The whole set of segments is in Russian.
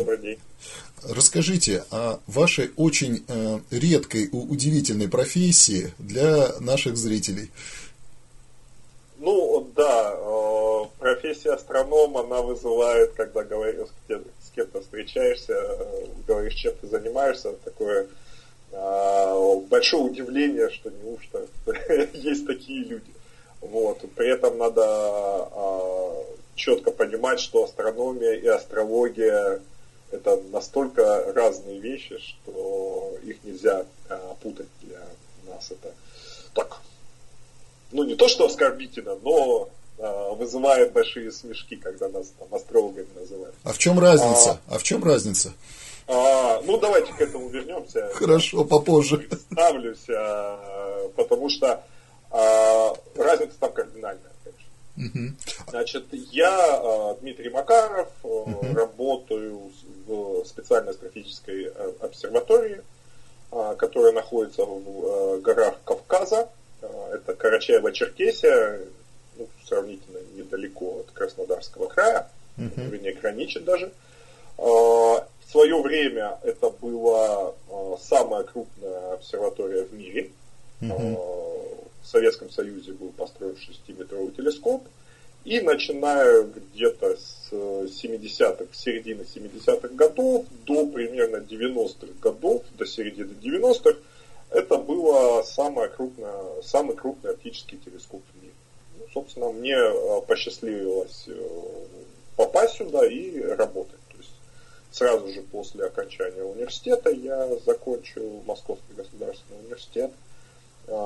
Добрый день. Расскажите о вашей очень э, редкой, удивительной профессии для наших зрителей. Ну, да, э, профессия астронома, она вызывает, когда говоришь, с кем-то встречаешься, э, говоришь, чем ты занимаешься, такое большое удивление, что неужто есть такие люди. Вот. При этом надо четко понимать, что астрономия и астрология это настолько разные вещи, что их нельзя а, путать для нас. Это так, ну не то что оскорбительно, но а, вызывает большие смешки, когда нас там астрологами называют. А в чем разница? А, а в чем разница? А, ну давайте к этому вернемся. Хорошо, попозже. Представлюсь, а, потому что а, разница там кардинальная. Значит, я э, Дмитрий Макаров, э, работаю в специальной астрофизической э, обсерватории, которая находится в горах Кавказа. Это Карачаево-Черкесия, ну, сравнительно недалеко от Краснодарского края, uh-huh. вернее, граничит даже. В свое время это была самая крупная обсерватория в мире. Uh-huh Советском Союзе был построен 6-метровый телескоп, и начиная где-то с 70-х, середины 70-х годов до примерно 90-х годов, до середины 90-х, это было самое крупное, самый крупный оптический телескоп в мире. Ну, собственно, мне э, посчастливилось э, попасть сюда и работать. То есть сразу же после окончания университета я закончил Московский государственный университет –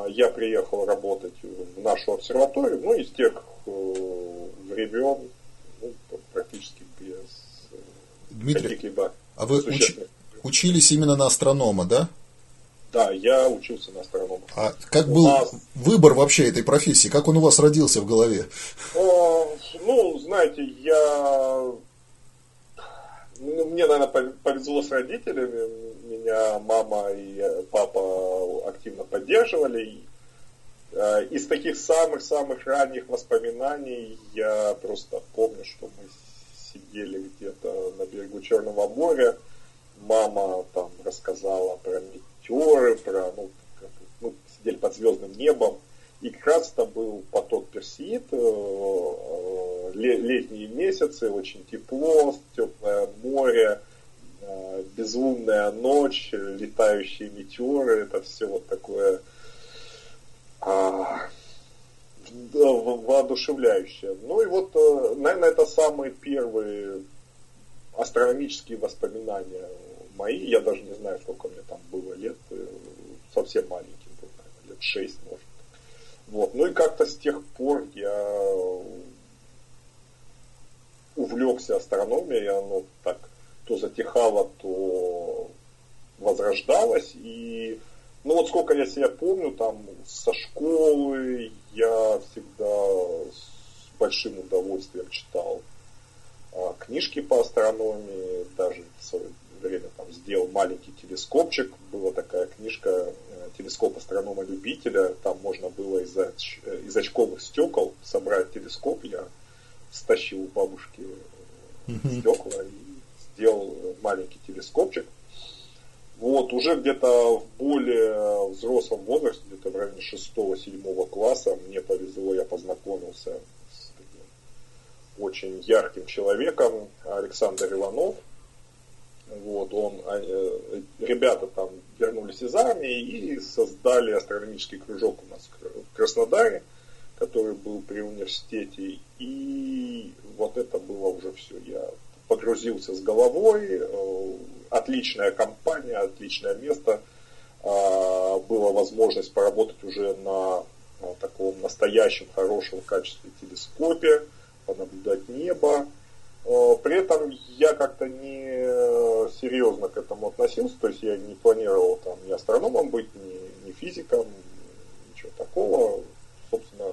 я приехал работать в нашу обсерваторию, ну, из тех э, времен, ну, практически без э, Дмитрий, а вы уч, учились именно на астронома, да? Да, я учился на астронома. А как был нас... выбор вообще этой профессии? Как он у вас родился в голове? О, ну, знаете, я... Ну, мне, наверное, повезло с родителями меня мама и папа активно поддерживали. Э, из таких самых-самых ранних воспоминаний я просто помню, что мы сидели где-то на берегу Черного моря. Мама там рассказала про метеоры, про, ну, ну сидели под звездным небом. И это был поток Персеид, э, э, летние месяцы, очень тепло, теплое море, Э, безлунная ночь, летающие метеоры, это все вот такое а, воодушевляющее. Ну и вот, наверное, это самые первые астрономические воспоминания мои. Я даже не знаю, сколько мне там было лет, совсем маленьким был, наверное, лет шесть, может. Вот. Ну и как-то с тех пор я увлекся астрономией, оно так то затихало, то возрождалось. И ну вот сколько я себя помню, там со школы я всегда с большим удовольствием читал а, книжки по астрономии, даже в свое время там сделал маленький телескопчик, была такая книжка э, телескоп астронома-любителя, там можно было из, оч, из очковых стекол собрать телескоп, я стащил у бабушки стекла и сделал маленький телескопчик. Вот, уже где-то в более взрослом возрасте, где-то в районе 6-7 класса, мне повезло, я познакомился с таким очень ярким человеком, Александр Иванов. Вот, он, а, э, ребята там вернулись из армии и создали астрономический кружок у нас в Краснодаре, который был при университете. И вот это было уже все. Я погрузился с головой, э, отличная компания, отличное место, а, была возможность поработать уже на таком настоящем хорошем качестве телескопе, понаблюдать небо. Э, при этом я как-то не серьезно к этому относился, то есть я не планировал там ни астрономом быть, ни, ни физиком, ничего такого. Собственно,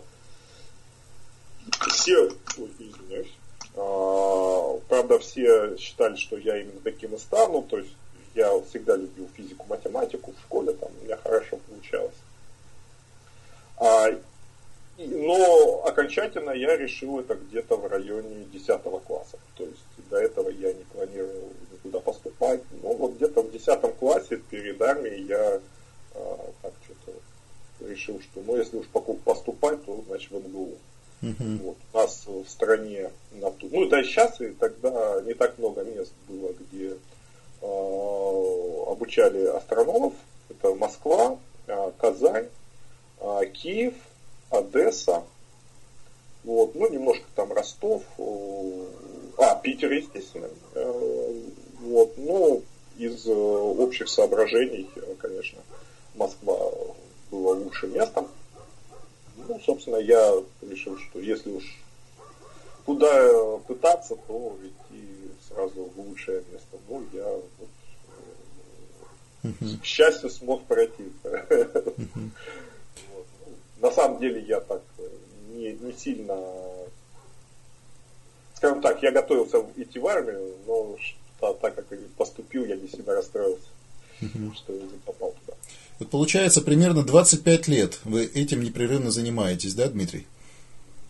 все, ой, извиняюсь, а, правда, все считали, что я именно таким и стану, то есть я всегда любил физику, математику в школе, там у меня хорошо получалось. А, но окончательно я решил это где-то в районе 10 класса. То есть до этого я не планировал куда поступать. Ну, вот где-то в 10 классе перед армией я а, так что-то решил, что ну, если уж поступать, то значит в МГУ. Uh-huh. Вот. У нас в стране, на ту, ну да и сейчас, и тогда не так много мест было, где э, обучали астрономов. Это Москва, э, Казань, э, Киев, Одесса, вот, ну немножко там Ростов, э, а, Питер, естественно. Э, вот, ну, из э, общих соображений, конечно, Москва была лучшим местом. Ну, собственно, я решил, что если уж куда пытаться, то идти сразу в лучшее место. Ну, я вот, к счастью смог пройти. На самом деле я так не, не сильно скажем так, я готовился идти в армию, но так как поступил, я не сильно расстроился, что не попал туда. Вот получается, примерно 25 лет вы этим непрерывно занимаетесь, да, Дмитрий?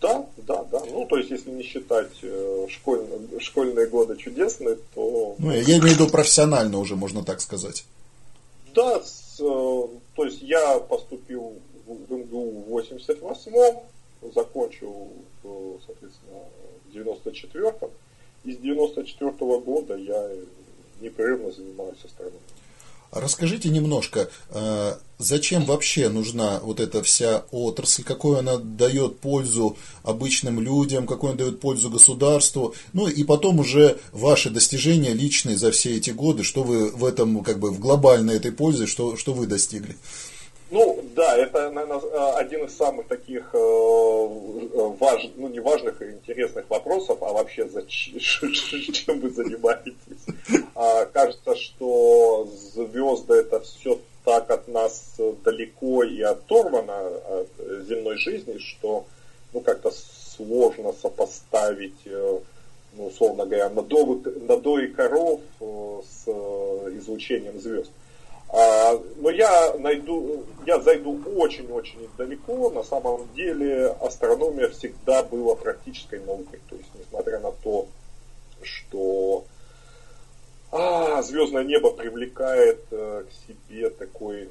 Да, да, да. Ну, то есть, если не считать э, школьные, школьные годы чудесные, то... Ну, я имею в виду профессионально уже, можно так сказать. Да, с, э, то есть, я поступил МГУ в 88-м, закончил, э, соответственно, в 94-м. И с 94 -го года я непрерывно занимаюсь астрономией. Расскажите немножко, э, зачем вообще нужна вот эта вся отрасль, какую она дает пользу обычным людям, какую она дает пользу государству, ну и потом уже ваши достижения личные за все эти годы, что вы в этом, как бы в глобальной этой пользе, что, что вы достигли. Ну, да, это, наверное, один из самых таких э, важ, ну, не важных и интересных вопросов, а вообще зачем, чем вы занимаетесь. А, кажется, что звезды это все так от нас далеко и оторвано от земной жизни, что ну, как-то сложно сопоставить, э, ну, условно говоря, надои коров э, с излучением звезд. А, но я найду, я зайду очень-очень далеко. На самом деле астрономия всегда была практической наукой. То есть, несмотря на то, что а, звездное небо привлекает а, к себе такой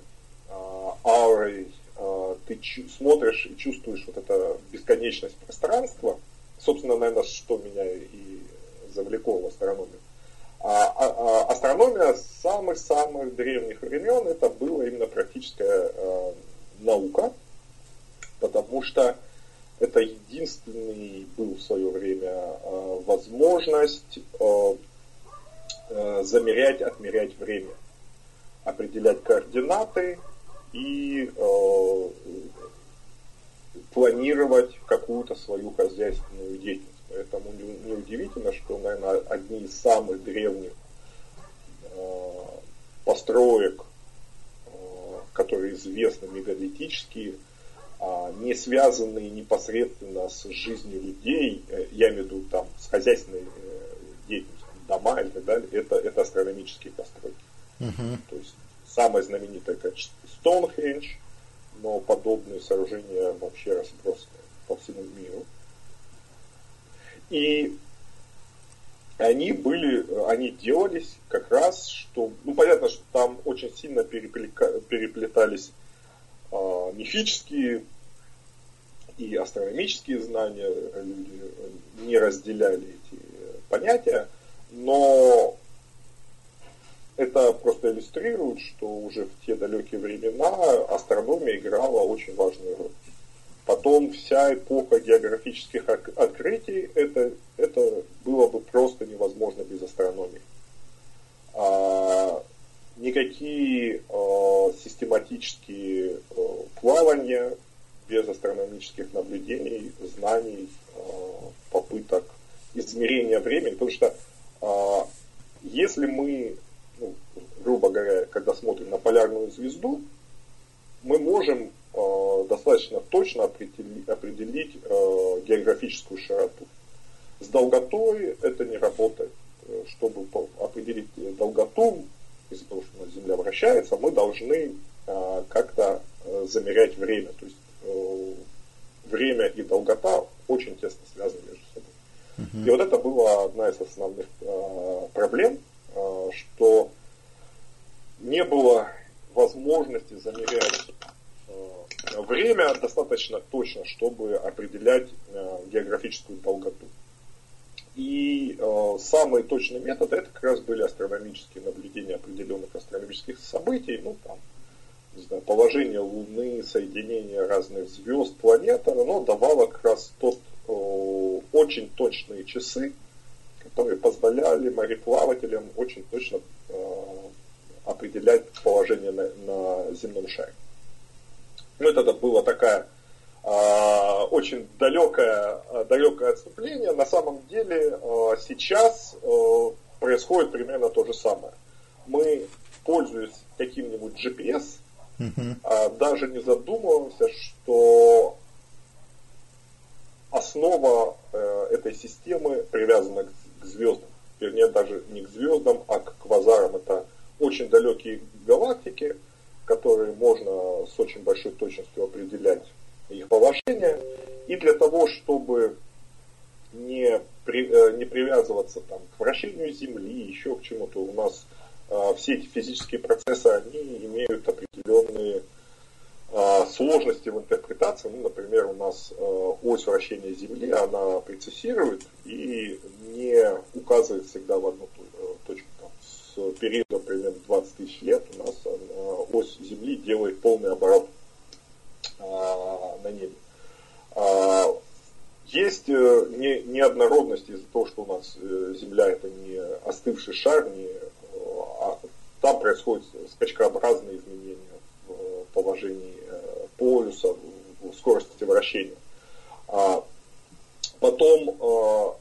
а, аурой, а, ты чу- смотришь и чувствуешь вот это бесконечность пространства. Собственно, наверное, что меня и завлекло в астрономию. А, а, а астрономия с самых-самых древних времен это была именно практическая э, наука, потому что это единственный был в свое время э, возможность э, замерять, отмерять время, определять координаты и планировать какую-то свою хозяйственную деятельность. Поэтому неудивительно, что, наверное, одни из самых древних э, построек, э, которые известны мегалитические, э, не связанные непосредственно с жизнью людей, э, я имею в виду там с хозяйственной деятельностью, дома и так далее, это, это астрономические постройки. Uh-huh. То есть самое знаменитое, конечно, Стоунхендж, но подобные сооружения вообще разбросаны по всему миру. И они были, они делались как раз, что, ну понятно, что там очень сильно переплека, переплетались э, мифические и астрономические знания, люди не разделяли эти понятия, но это просто иллюстрирует, что уже в те далекие времена астрономия играла очень важную роль. Потом вся эпоха географических открытий, это, это было бы просто невозможно без астрономии. А, никакие а, систематические а, плавания без астрономических наблюдений, знаний, а, попыток измерения времени, потому что а, если мы, ну, грубо говоря, когда смотрим на полярную звезду, мы можем достаточно точно определить, определить э, географическую широту. С долготой это не работает. Э, чтобы определить долготу, из-за того, что у нас Земля вращается, мы должны как-то замерять время. То есть время и долгота очень тесно связаны между собой. Uh-huh. И вот это была одна из основных проблем было возможности замерять э, время достаточно точно, чтобы определять э, географическую долготу. И э, самый точный метод это как раз были астрономические наблюдения определенных астрономических событий, ну там, не знаю, положение Луны, соединение разных звезд, планет, оно давало как раз тот э, очень точные часы, которые позволяли мореплавателям очень точно определять положение на, на земном шаре. Ну, это было такая а, очень далекое, далекое отступление. На самом деле а, сейчас а, происходит примерно то же самое. Мы, пользуясь каким-нибудь GPS, uh-huh. даже не задумываемся, что основа э, этой системы привязана к звездам. Вернее, даже не к звездам, а к квазарам. Это очень далекие галактики, которые можно с очень большой точностью определять их положение. И для того, чтобы не, при, э, не привязываться там, к вращению Земли, еще к чему-то, у нас э, все эти физические процессы, они имеют определенные э, сложности в интерпретации. Ну, например, у нас э, ось вращения Земли, она прецессирует и не указывает всегда в одну точку. Периодом примерно 20 тысяч лет у нас э, ось Земли делает полный оборот а, на небе. А, есть э, не, неоднородность из-за того, что у нас э, Земля это не остывший шар, не, а там происходят скачкообразные изменения в положении э, полюса, в скорости вращения. Потом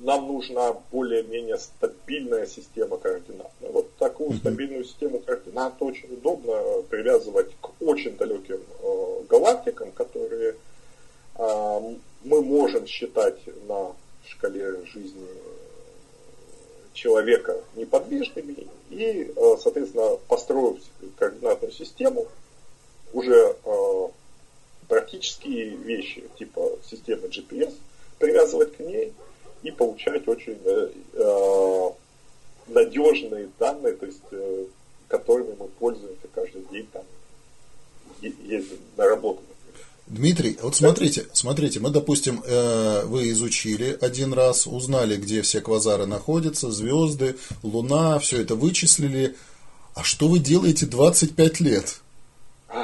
нам нужна более-менее стабильная система координат. Вот такую стабильную систему координат очень удобно привязывать к очень далеким э, галактикам, которые э, мы можем считать на шкале жизни человека неподвижными и, э, соответственно, построив координатную систему, уже э, практические вещи типа системы GPS привязывать к ней – и получать очень э, э, надежные данные, то есть э, которыми мы пользуемся каждый день, там, ездим на работу. Дмитрий, вот смотрите, смотрите, мы, допустим, вы изучили один раз, узнали, где все квазары находятся, звезды, Луна, все это вычислили. А что вы делаете 25 лет?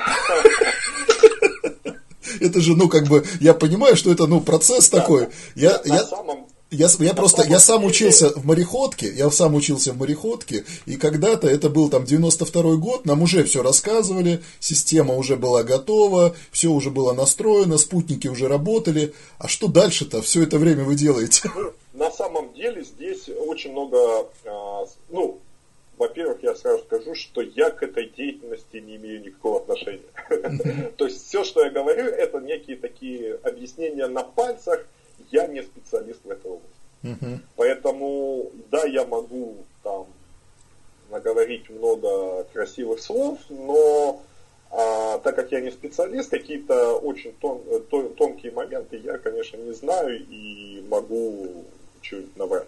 Это же, ну, как бы, я понимаю, что это, ну, процесс такой. Я, на самом я, я просто, я сам учился в мореходке, я сам учился в мореходке, и когда-то, это был там 92 год, нам уже все рассказывали, система уже была готова, все уже было настроено, спутники уже работали, а что дальше-то все это время вы делаете? На самом деле здесь очень много, а, ну, во-первых, я сразу скажу, что я к этой деятельности не имею никакого отношения. То есть все, что я говорю, это некие такие объяснения на пальцах, я не специалист в этой области. Uh-huh. Поэтому, да, я могу там наговорить много красивых слов, но а, так как я не специалист, какие-то очень тон, тон, тонкие моменты я, конечно, не знаю и могу чуть наврать.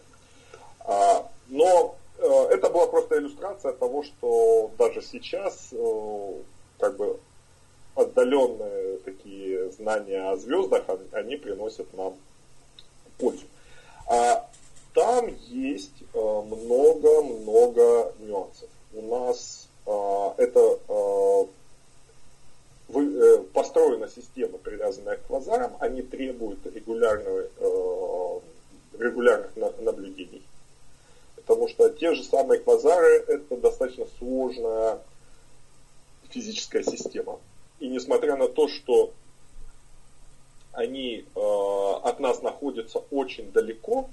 А, но э, это была просто иллюстрация того, что даже сейчас э, как бы отдаленные такие знания о звездах, они приносят нам пользу. А там есть много-много э, нюансов. У нас а, это а, э, построена система, привязанная к квазарам, они требуют регулярного, э, регулярных наблюдений. Потому что те же самые квазары это достаточно сложная физическая система. И несмотря на то, что они э, от нас находятся очень далеко,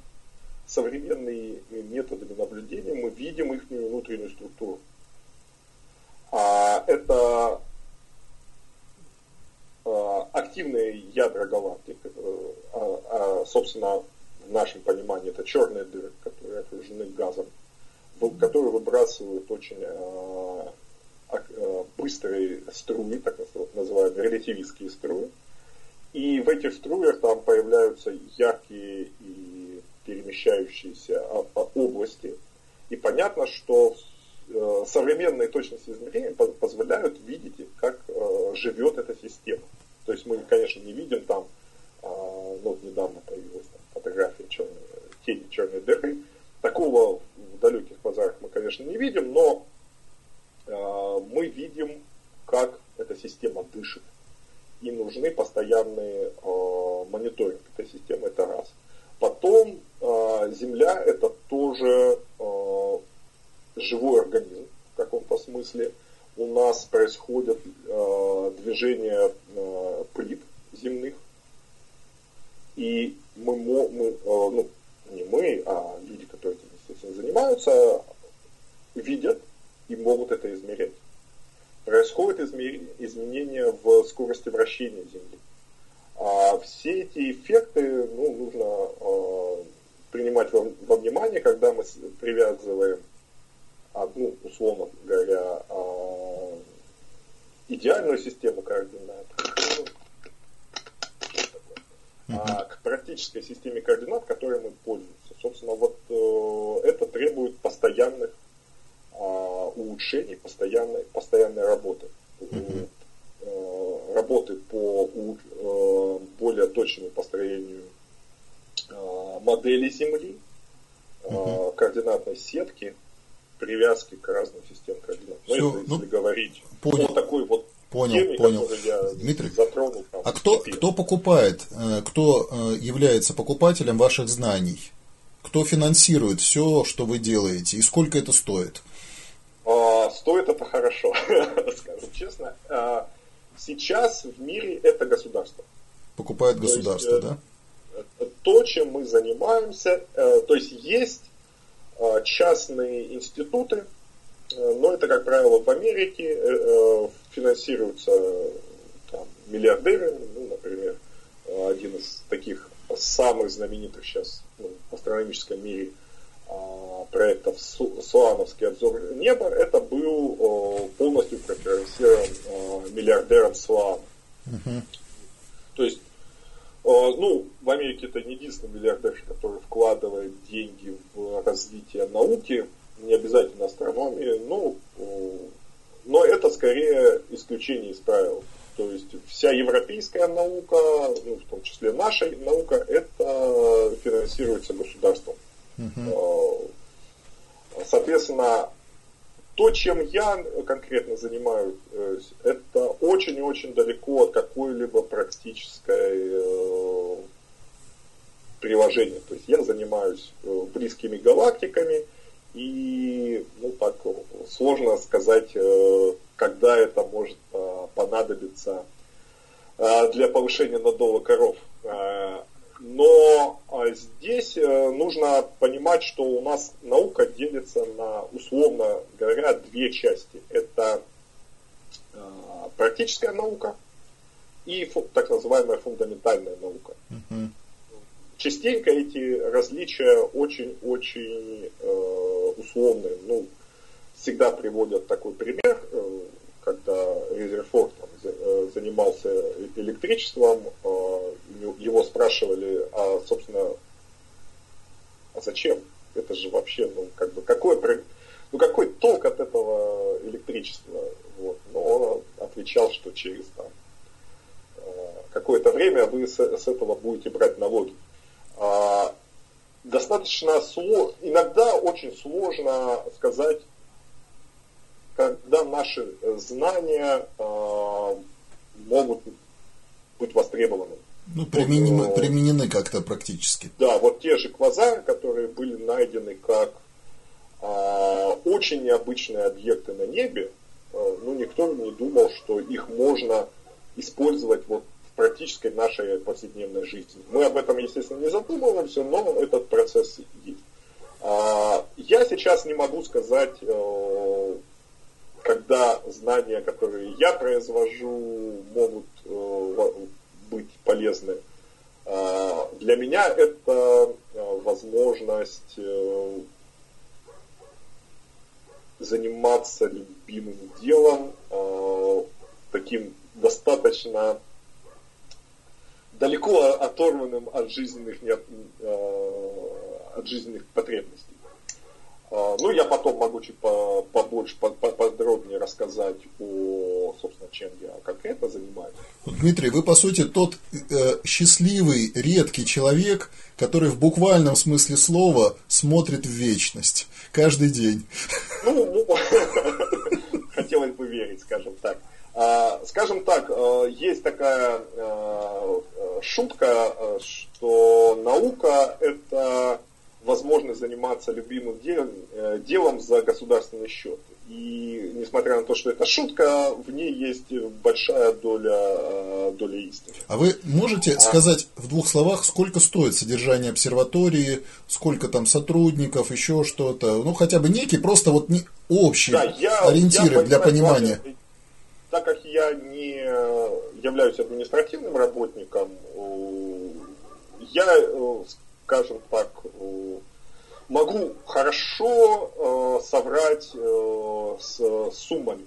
современными методами наблюдения мы видим их внутреннюю структуру. А это э, активные ядра галактик, э, а, а, собственно, в нашем понимании это черные дыры, которые окружены газом, которые выбрасывают очень быстрые струи, так называемые релятивистские струи. И в этих струях там появляются яркие и перемещающиеся области. И понятно, что э, современные точности измерения позволяют видеть, как э, живет эта система. То есть мы, конечно, не видим там, ну, вот недавно появилась там, фотография черной, тени черной дыры. Такого в далеких базарах мы, конечно, не видим, но мы видим, как эта система дышит. И нужны постоянные мониторинг этой системы, это раз. Потом Земля это тоже живой организм в каком-то смысле. У нас происходит э, движение э, плит земных. И мы, мы э, ну, не мы, а люди, которые этим, естественно, занимаются, видят и могут это измерять. Происходит изменение в скорости вращения Земли. А все эти эффекты ну, нужно э, принимать во, во внимание, когда мы привязываем одну, условно говоря, а, идеальную систему координат, а к практической системе координат, которой мы пользуемся. Собственно, вот э, это требует постоянных а, улучшений, постоянной, постоянной работы. Э, работы по э, более точному построению модели Земли, координатной сетки, привязки к разным системам координат. Но Все, если, ну, если говорить понял, о такой вот понял, теме, понял. я Дмитрий, затронул. Там, а кто, кто покупает, э, кто э, является покупателем ваших знаний? Кто финансирует все, что вы делаете? И сколько это стоит? А, стоит это хорошо, скажем честно. А, сейчас в мире это государство. Покупает государство, есть, да? Э, то, чем мы занимаемся, то есть есть Э, частные институты, но это, как правило, в Америке финансируются там, миллиардеры, ну, например, один из таких самых знаменитых сейчас ну, в астрономическом мире проектов Суановский обзор неба, это был полностью профинансирован миллиардером Суаном. Uh-huh. То есть Э, ну, в Америке это не единственный миллиардер, который вкладывает деньги в развитие науки, не обязательно астрономии, ну, э, но это скорее исключение из правил. То есть вся европейская наука, ну, в том числе наша наука, это финансируется государством. Uh-huh. Соответственно, то, чем я конкретно занимаюсь, это очень и очень далеко от какой-либо практической э, приложения. То есть я занимаюсь э, близкими галактиками, и ну, так сложно сказать, э, когда это может понадобиться для повышения надола коров. Но а, здесь э, нужно понимать, что у нас наука делится на, условно говоря, две части. Это а, практическая наука и так называемая фундаментальная наука. uh Частенько эти различия очень-очень э, условные. Ну, всегда приводят такой пример, э, когда Резерфорд Э, занимался электричеством, э, его спрашивали, а, собственно, а зачем? Это же вообще, ну, как бы, какой, ну, какой толк от этого электричества? Вот. Но он отвечал, что через там, какое-то время вы с, с этого будете брать налоги. А, достаточно сложно, иногда очень сложно сказать, когда наши знания э, могут быть востребованы. Ну, применимы, вот, применены как-то практически. Да, вот те же квазары, которые были найдены как э, очень необычные объекты на небе, э, ну, никто не думал, что их можно использовать вот в практической нашей повседневной жизни. Мы об этом, естественно, не задумываемся, но этот процесс есть. Я сейчас не могу сказать, когда знания, которые я произвожу, могут э, быть полезны. Э, для меня это э, возможность э, заниматься любимым делом, таким достаточно далеко оторванным от жизненных, не, от жизненных потребностей. А, ну, я потом могу чуть побольше, подробнее рассказать о, собственно, чем я конкретно занимаюсь. Дмитрий, вы, по сути, тот э, счастливый, редкий человек, который в буквальном смысле слова смотрит в вечность каждый день. Ну, ну хотелось бы верить, скажем так. А, скажем так, э, есть такая э, шутка, что наука – это возможность заниматься любимым делом, э, делом за государственный счет. И несмотря на то, что это шутка, в ней есть большая доля, э, доля истины. А вы можете а... сказать в двух словах, сколько стоит содержание обсерватории, сколько там сотрудников, еще что-то? Ну, хотя бы некий, просто вот не общий да, я, ориентиры я для понимания. Важно, так как я не являюсь административным работником, я скажем так, э, могу хорошо э, соврать э, с суммами.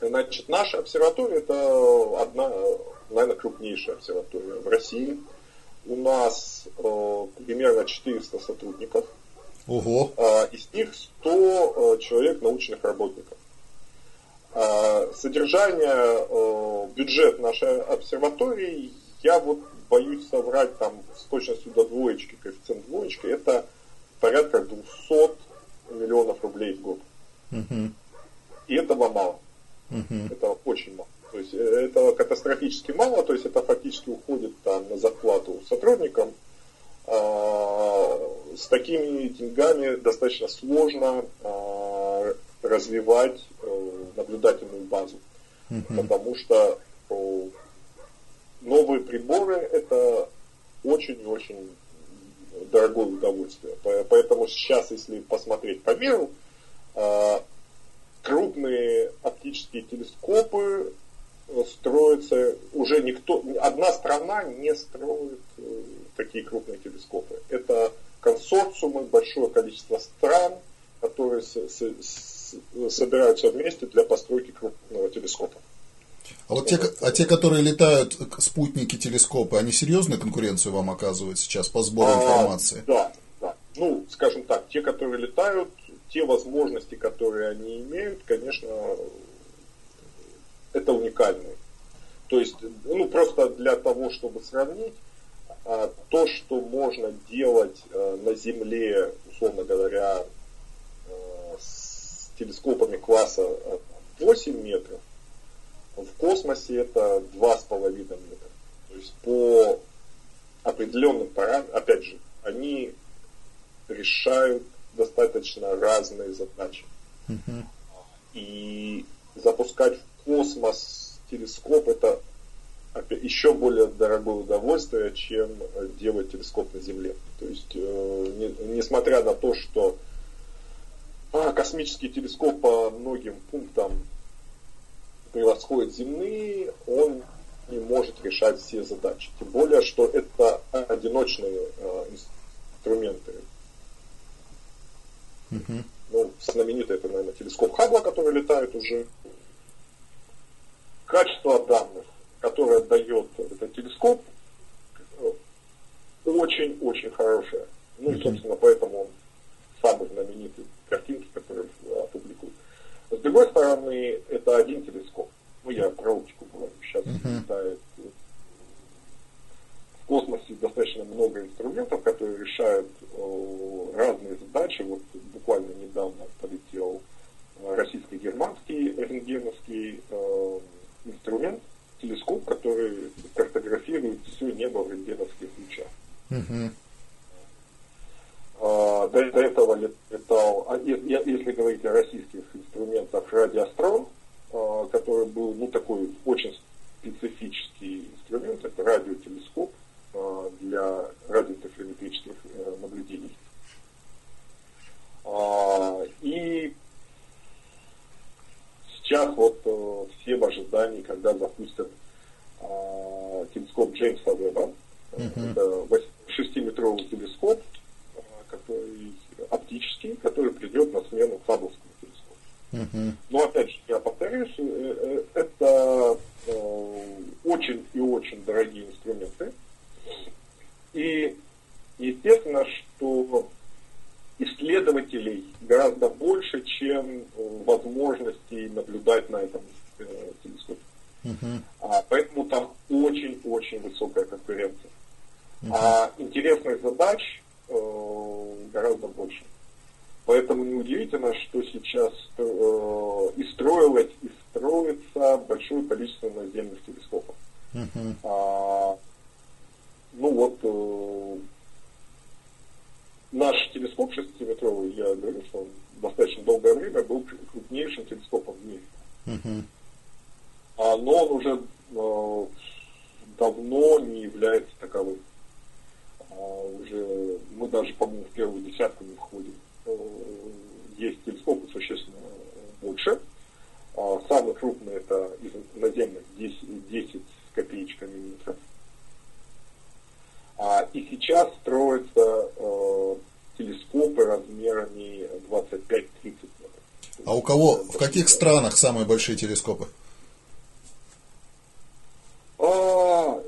Значит, наша обсерватория это одна, наверное, крупнейшая обсерватория в России. У нас э, примерно 400 сотрудников. Ого. Э, из них 100 э, человек научных работников. Э, содержание, э, бюджет нашей обсерватории я вот боюсь соврать там с точностью до двоечки, коэффициент двоечки, это порядка 200 миллионов рублей в год. Угу. И этого мало. Угу. Это очень мало. То есть э, это катастрофически мало, то есть это фактически уходит там на зарплату сотрудникам. А, с такими деньгами достаточно сложно а, развивать а, наблюдательную базу, угу. потому что новые приборы это очень и очень дорогое удовольствие. Поэтому сейчас, если посмотреть по миру, а, крупные оптические телескопы строятся, уже никто, одна страна не строит э, такие крупные телескопы. Это консорциумы, большое количество стран, которые собираются вместе для постройки крупного телескопа. А вот те, а те, которые летают спутники, телескопы, они серьезную конкуренцию вам оказывают сейчас по сбору а, информации? Да, да. Ну, скажем так, те, которые летают, те возможности, которые они имеют, конечно, это уникальные. То есть, ну, просто для того, чтобы сравнить, а, то, что можно делать а, на Земле, условно говоря, с телескопами класса 8 метров, в космосе это 2,5 метра. То есть по определенным параметрам, опять же, они решают достаточно разные задачи. Uh-huh. И запускать в космос телескоп это опять, еще более дорогое удовольствие, чем делать телескоп на Земле. То есть, э, не, несмотря на то, что а, космический телескоп по многим пунктам превосходит земные, он не может решать все задачи. Тем более, что это одиночные э, инструменты. Uh-huh. Ну, знаменитый это, наверное, телескоп Хаббла, который летает уже. Качество данных, которое дает этот телескоп, очень-очень хорошее. Ну и, собственно, поэтому он самый знаменитый картинки, которые опубликуют. С другой стороны, это один телескоп. Ну, я про оптику говорю. Сейчас uh-huh. летает в космосе достаточно много инструментов, которые решают э, разные задачи. Вот буквально недавно полетел российско-германский рентгеновский э, инструмент, телескоп, который картографирует все небо в рентгеновских лучах. Uh-huh. А, до, до этого летал, а, если говорить о российских инструментах, радиострон, а, который был ну, такой очень специфический инструмент, это радиотелескоп для радиоинтерферометрических э, наблюдений. И сейчас вот э, все в ожидании, когда запустят телескоп Джеймса Веба. Uh-huh. Это 6-метровый телескоп, который оптический, который придет на смену Хабблскому телескопу. Uh-huh. Но опять же, я повторюсь, э, э, это э, очень и очень дорогие инструменты. И естественно, что исследователей гораздо больше, чем возможностей наблюдать на этом телескопе. Uh-huh. А, поэтому там очень-очень высокая конкуренция. Uh-huh. А интересных задач гораздо больше. Поэтому неудивительно, что сейчас э, и строилось, и строится большое количество наземных телескопов. Uh-huh. А, ну вот э, наш телескоп 6-метровый, я говорю, что он достаточно долгое время был крупнейшим телескопом в мире. Uh-huh. А, но он уже э, давно не является таковым. А, уже мы даже, по-моему, в первую десятку не входим. Э, есть телескопы существенно больше. А, самый крупный это из наземных 10, 10 с копеечками метров. А, и сейчас строятся э, телескопы размерами 25-30 метров. А у кого, в каких странах самые большие телескопы? А,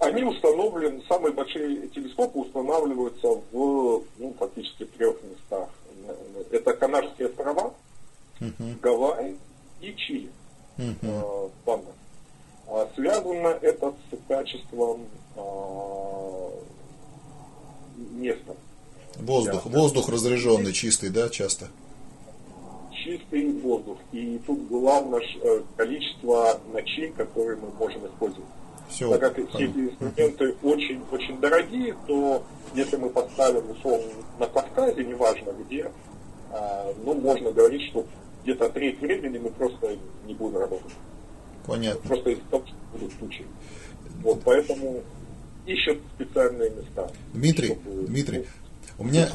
они установлены, самые большие телескопы устанавливаются в, ну, фактически трех местах. Это Канарские острова, uh-huh. Гавайи и Чили. Uh-huh. А, связано это с качеством а, места. Воздух, воздух разряженный, чистый, да, часто? Чистый воздух. И тут главное э, количество ночей, которые мы можем использовать. Все, так как все эти инструменты очень-очень дорогие, то если мы поставим условно на Кавказе, неважно где, а, ну, можно говорить, что где-то треть времени мы просто не будем работать. Понятно. Просто из-за того, что будут тучи. Вот, поэтому ищут специальные места. Дмитрий, чтобы, Дмитрий, ну, у меня...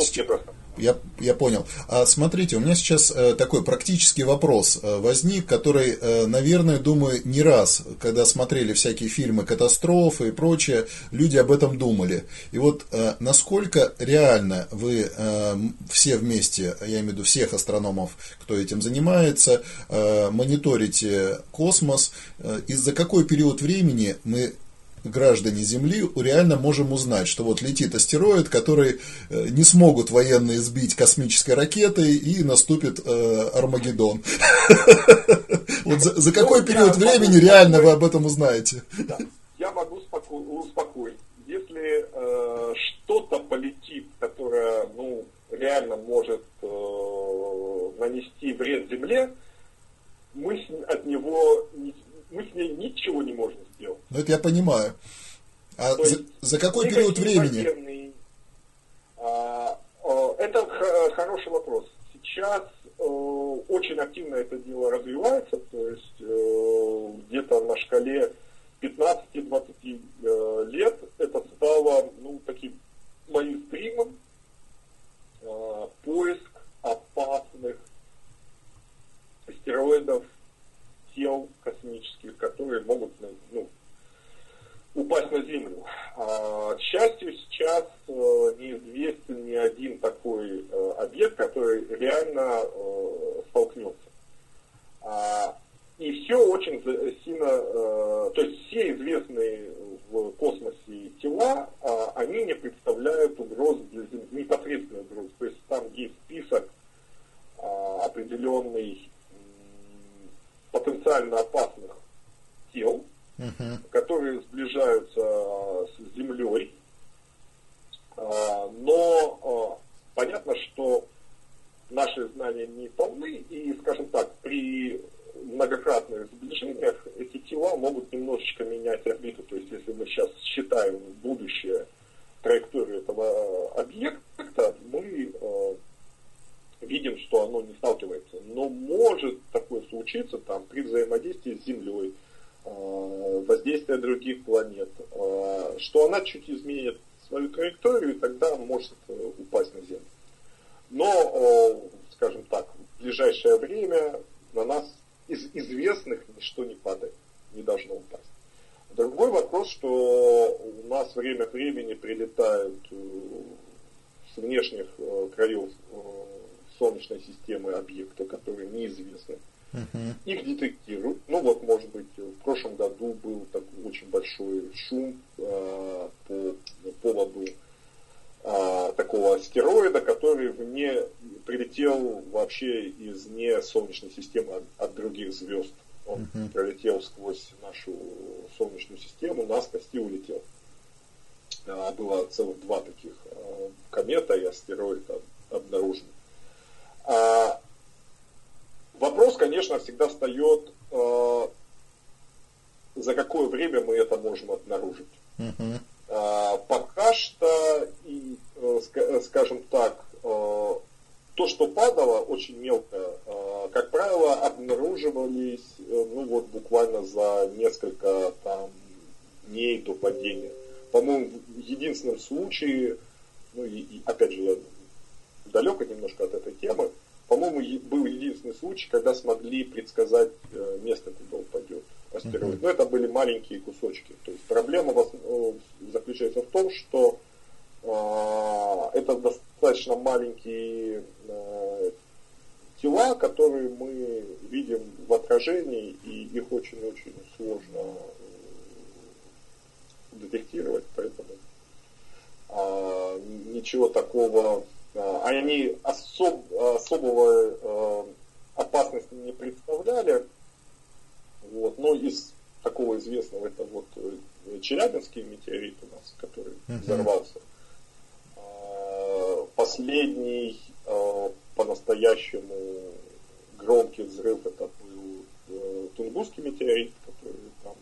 Я, я понял. А смотрите, у меня сейчас э, такой практический вопрос э, возник, который, э, наверное, думаю, не раз, когда смотрели всякие фильмы катастрофы и прочее, люди об этом думали. И вот насколько реально вы все вместе, я имею в виду всех астрономов, кто этим занимается, мониторите космос, э, и за какой период времени мы граждане Земли реально можем узнать, что вот летит астероид, который э, не смогут военные сбить космической ракетой и наступит э, Армагеддон. Вот за какой ну, период времени реально вы об этом узнаете? Я могу успокоить. Если э, что-то полетит, которое ну, реально может нанести вред Земле, мы от него мы с ней ничего не можем сделать. Ну, это я понимаю. А за, за какой период времени? А, это хороший вопрос. Сейчас э, очень активно это дело развивается, то есть э, где-то на шкале 15-20 э, лет это стало ну, таким мейнстримом, поиск опасных астероидов тел космических, которые могут ну, упасть на Землю. А, к счастью, сейчас э, неизвестен ни один такой э, объект, который реально э, столкнется. А, и все очень сильно, то есть все известные в космосе тела, а, они не представляют угроз для Земли, непосредственной угрозы. То есть там есть список определенный потенциально опасных тел, uh-huh. которые сближаются с Землей. А, но а, понятно, что наши знания не полны, и, скажем так, при многократных сближениях эти тела могут немножечко менять орбиту. То есть, если мы сейчас считаем будущее траекторию этого объекта, мы а, видим, что оно не сталкивается. Но может такое случиться там, при взаимодействии с Землей, э, воздействие других планет, э, что она чуть изменит свою траекторию, и тогда может э, упасть на Землю. Но, скажем так, в ближайшее время на нас из известных ничто не падает, не должно упасть. Другой вопрос, что у нас время от времени прилетают с внешних краев Солнечной системы объекта, которые неизвестны. Uh-huh. Их детектируют. Ну вот, может быть, в прошлом году был такой очень большой шум э, по поводу э, такого астероида, который вне, прилетел вообще из не Солнечной системы, от, а от других звезд. Он uh-huh. пролетел сквозь нашу Солнечную систему, насквозь и улетел. А, было целых два таких а, комета и астероида обнаружены. А, вопрос, конечно, всегда встает, а, за какое время мы это можем обнаружить. Uh-huh. А, пока что, и, э, э, скажем так, э, то, что падало очень мелко, как правило, обнаруживались ну вот буквально за несколько там дней до падения. По-моему, в единственном случае, ну и, и опять же, я далеко немножко от этой темы, по-моему, был единственный случай, когда смогли предсказать место, куда упадет астероид. Но это были маленькие кусочки. То есть проблема э, заключается в том, что э, это достаточно маленькие э, тела, которые мы видим в отражении, и их очень-очень сложно э, детектировать, поэтому э, ничего такого, э, они особ, особого э, опасности не представляли, вот. Но из такого известного, это вот э, Челябинский метеорит у нас, который uh-huh. взорвался. А, последний а, по-настоящему громкий взрыв это был э, Тунгусский метеорит, который там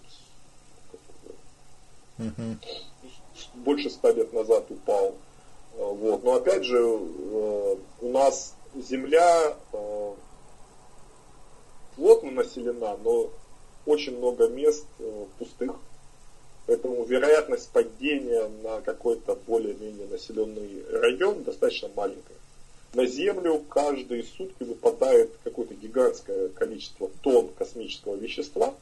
uh-huh. больше ста лет назад упал. А, вот. Но опять же, э, у нас Земля плотно населена, но очень много мест э, пустых, поэтому вероятность падения на какой-то более-менее населенный район достаточно маленькая. На Землю каждые сутки выпадает какое-то гигантское количество тонн космического вещества,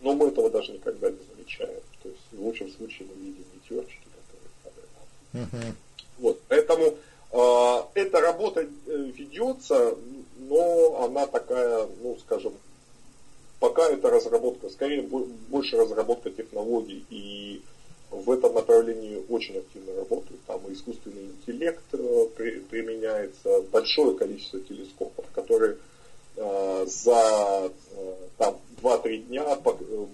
но мы этого даже никогда не замечаем. То есть в лучшем случае мы видим метеорчики, которые падают. Uh-huh. Вот, поэтому э, эта работа э, ведется, но она такая, ну, скажем, пока это разработка, скорее больше разработка технологий, и в этом направлении очень активно работают. Там и искусственный интеллект э, при, применяется, большое количество телескопов, которые э, за там, 2-3 дня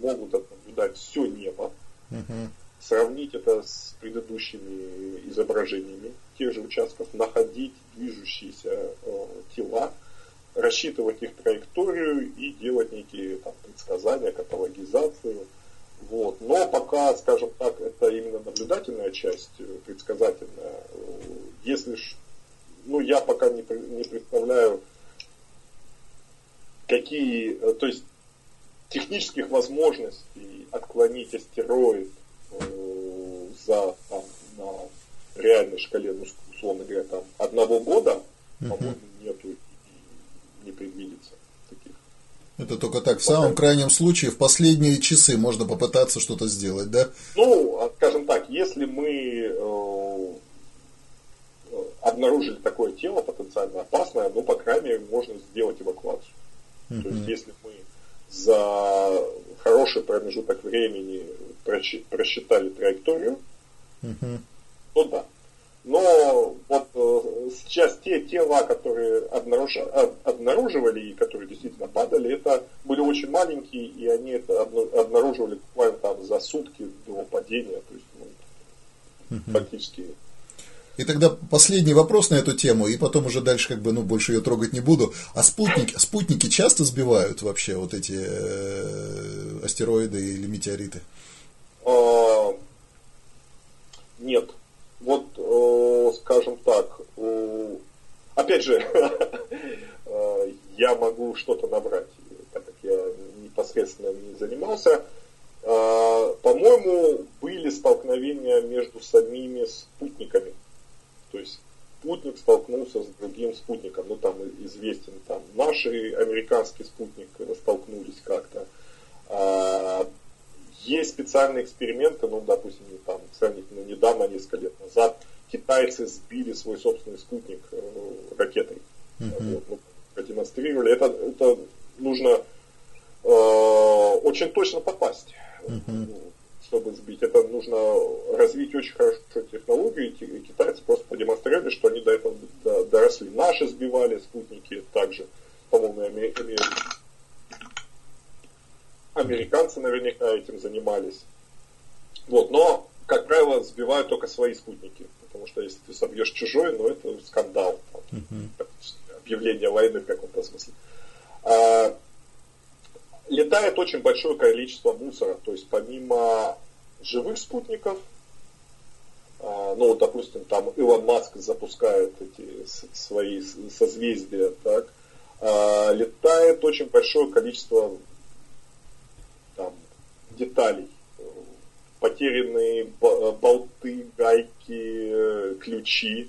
могут наблюдать все небо, uh-huh. Сравнить это с предыдущими изображениями тех же участков, находить движущиеся э, тела, рассчитывать их траекторию и делать некие там, предсказания, каталогизацию. Вот. Но пока, скажем так, это именно наблюдательная часть, э, предсказательная. Если ж, ну, я пока не, не представляю, какие, э, то есть технических возможностей отклонить астероид за там, на реальной шкале, ну, условно говоря, там, одного года, uh-huh. по-моему, нету не предвидится таких. Это только так, в самом крайнем случае, в последние часы можно попытаться что-то сделать, да? Ну, а, скажем так, если мы э, обнаружили такое тело потенциально опасное, ну, по крайней мере, можно сделать эвакуацию. Uh-huh. То есть, если мы за хороший промежуток времени просчитали траекторию, uh-huh. то да. Но вот э, сейчас те тела, которые обнаруж... обнаруживали и которые действительно падали, это были очень маленькие, и они это обнаруживали буквально там за сутки до падения. То есть, ну, угу. фактически и тогда последний вопрос на эту тему, и потом уже дальше как бы, ну, больше ее трогать не буду. А спутники, спутники часто сбивают вообще вот эти э, астероиды или метеориты? А, нет вот, э, скажем так, опять же, э, я могу что-то набрать, так как я непосредственно не занимался. По-моему, были столкновения между самими спутниками. То есть спутник столкнулся с другим спутником. Ну, там известен, там наши американский спутник столкнулись как-то. А, есть специальные эксперименты, ну, допустим, там, сравнительно недавно, несколько лет назад, китайцы сбили свой собственный спутник э, ракетой. Uh-huh. Вот, ну, продемонстрировали. Это, это нужно э, очень точно попасть. Uh-huh. Чтобы сбить. Это нужно развить очень хорошую технологию, и китайцы просто продемонстрировали, что они до этого доросли. Наши сбивали спутники также, по-моему, американцы наверняка этим занимались. Вот, но, как правило, сбивают только свои спутники, потому что если ты собьешь чужой, ну это скандал, там, uh-huh. объявление войны в каком-то смысле. А, летает очень большое количество мусора. То есть помимо живых спутников, а, ну, вот, допустим, там Илон Маск запускает эти свои созвездия, так, а, летает очень большое количество там, деталей. Потерянные болты, гайки, ключи.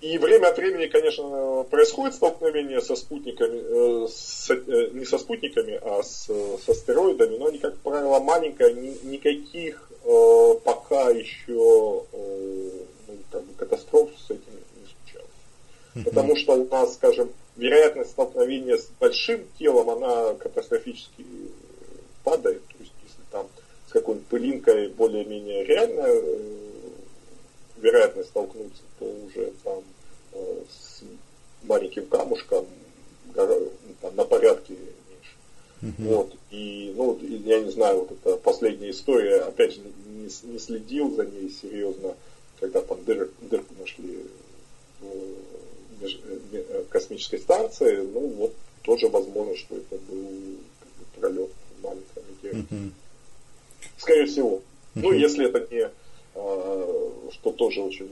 И время от времени, конечно, происходит столкновение со спутниками, э, с, э, не со спутниками, а с, с астероидами, но они, как правило, маленькие, ни, никаких э, пока еще э, ну, как бы катастроф с этим не случалось. Потому что у нас, скажем, вероятность столкновения с большим телом, она катастрофически падает. То есть, если там с какой-нибудь пылинкой более-менее реальная э, вероятность столкнуться, то уже там э, с маленьким камушком там, на порядке меньше. Uh-huh. Вот. И, ну, я не знаю, вот эта последняя история, опять же, не, не следил за ней серьезно, когда там дыр, дырку нашли в меж, э, космической станции, ну, вот тоже возможно, что это был как бы, пролет маленького метеорита. Uh-huh. Скорее всего. Uh-huh. Ну, если это не тоже очень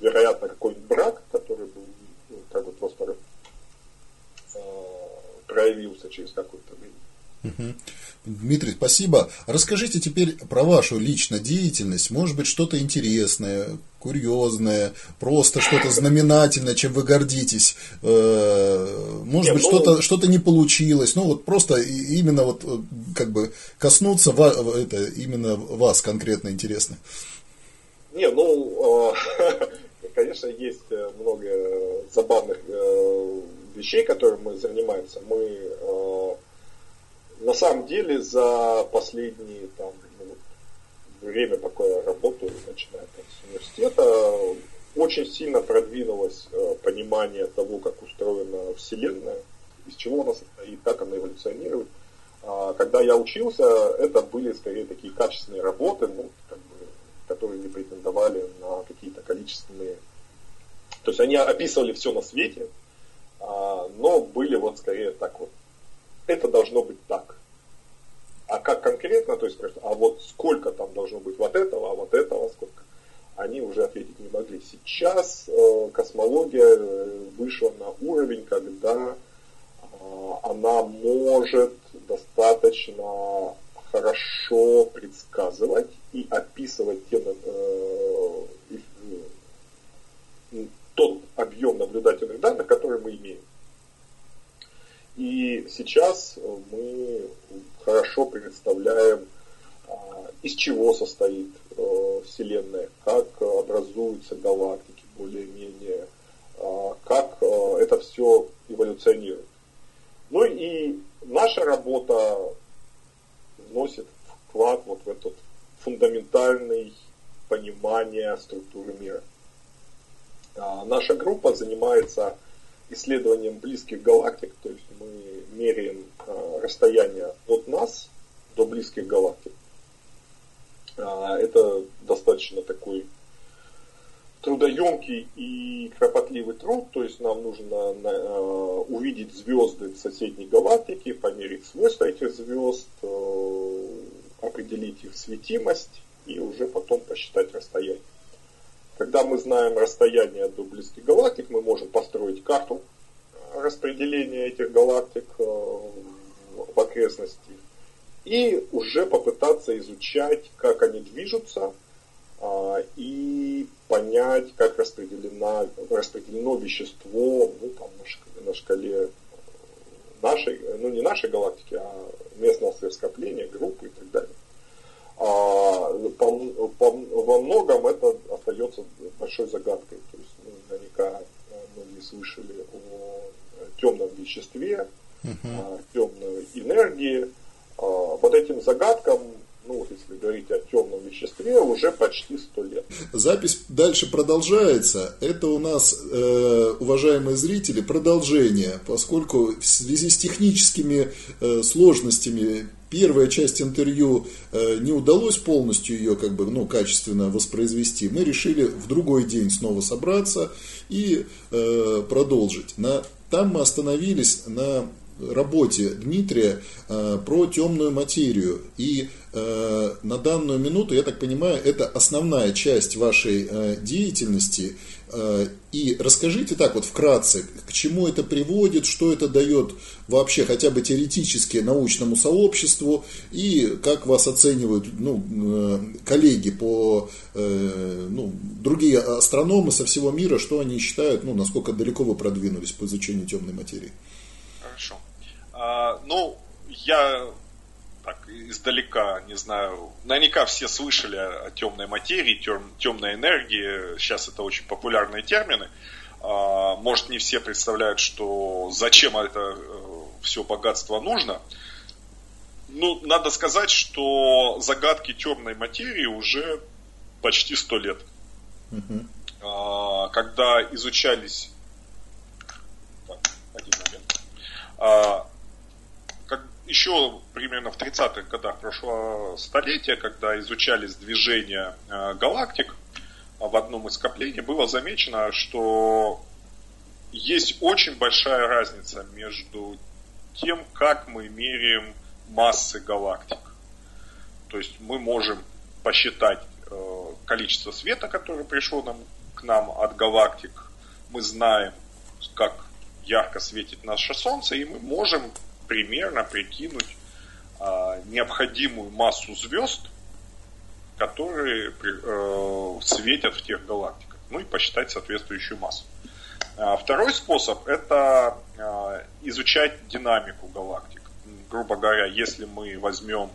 вероятно какой-нибудь брак, который был ну, как бы просто а, проявился через какое-то время. Дмитрий, спасибо. Расскажите теперь про вашу лично деятельность. Может быть, что-то интересное, курьезное, просто что-то знаменательное, чем вы гордитесь. Э, может Нет, быть, ну... что-то, что-то не получилось. Ну, вот просто именно вот э, как бы коснуться это, именно вас конкретно интересно. Не, ну, э, конечно, есть э, много забавных э, вещей, которыми мы занимаемся. Мы на самом деле за последние там, ну, время, пока я работаю, начиная там, с университета, очень сильно продвинулось понимание того, как устроена Вселенная, из чего она состоит, как она эволюционирует. А, когда я учился, это были скорее такие качественные работы, ну, как бы которые претендовали на какие-то количественные... То есть они описывали все на свете, а, но были вот скорее так вот. Это должно быть так. А как конкретно, то есть, а вот сколько там должно быть вот этого, а вот этого сколько, они уже ответить не могли. Сейчас э, космология э, вышла на уровень, когда э, она может достаточно хорошо предсказывать и описывать те, э, э, тот объем наблюдательных данных, который мы имеем. И сейчас мы хорошо представляем, а, из чего состоит э, Вселенная, как образуются галактики более-менее, а, как э, это все эволюционирует. Ну и наша работа вносит вклад вот в этот фундаментальный понимание структуры мира. А, наша группа занимается исследованием близких галактик, то есть мы меряем а, расстояние от нас до близких галактик. А, это достаточно такой трудоемкий и кропотливый труд, то есть нам нужно на, э, увидеть звезды соседней галактике, померить свойства этих звезд, э, определить их светимость и уже потом посчитать расстояние. Когда мы знаем расстояние до близких галактик, мы можем построить карту распределения этих галактик э, в окрестности и уже попытаться изучать, как они движутся, а, и понять, как распределено, распределено вещество ну, там, на, шкале нашей, ну не нашей галактики, а местного сверхскопления, группы и так далее. А, по, по, во многом это остается большой загадкой. То есть, ну, наверняка многие слышали о темном веществе, uh-huh. темной энергии. А, вот этим загадкам если говорить о темном веществе, уже почти сто лет. Запись дальше продолжается. Это у нас, э, уважаемые зрители, продолжение, поскольку в связи с техническими э, сложностями первая часть интервью э, не удалось полностью ее как бы, ну, качественно воспроизвести, мы решили в другой день снова собраться и э, продолжить. На, там мы остановились на работе Дмитрия э, про темную материю. И э, на данную минуту, я так понимаю, это основная часть вашей э, деятельности. И расскажите так вот вкратце, к чему это приводит, что это дает вообще хотя бы теоретически научному сообществу и как вас оценивают ну, коллеги по ну, другие астрономы со всего мира, что они считают, ну, насколько далеко вы продвинулись по изучению темной материи. А, ну, я так издалека, не знаю, наверняка все слышали о, о темной материи, тем, темной энергии, сейчас это очень популярные термины. А, может, не все представляют, что зачем это э, все богатство нужно. Ну, надо сказать, что загадки темной материи уже почти сто лет. Угу. А, когда изучались... Так, один момент. А, еще примерно в 30-х годах прошлого столетия, когда изучались движения э, галактик в одном из скоплений, было замечено, что есть очень большая разница между тем, как мы меряем массы галактик. То есть мы можем посчитать э, количество света, которое пришло нам, к нам от галактик. Мы знаем, как ярко светит наше Солнце, и мы можем примерно прикинуть а, необходимую массу звезд, которые э, светят в тех галактиках, ну и посчитать соответствующую массу. А, второй способ – это а, изучать динамику галактик. Грубо говоря, если мы возьмем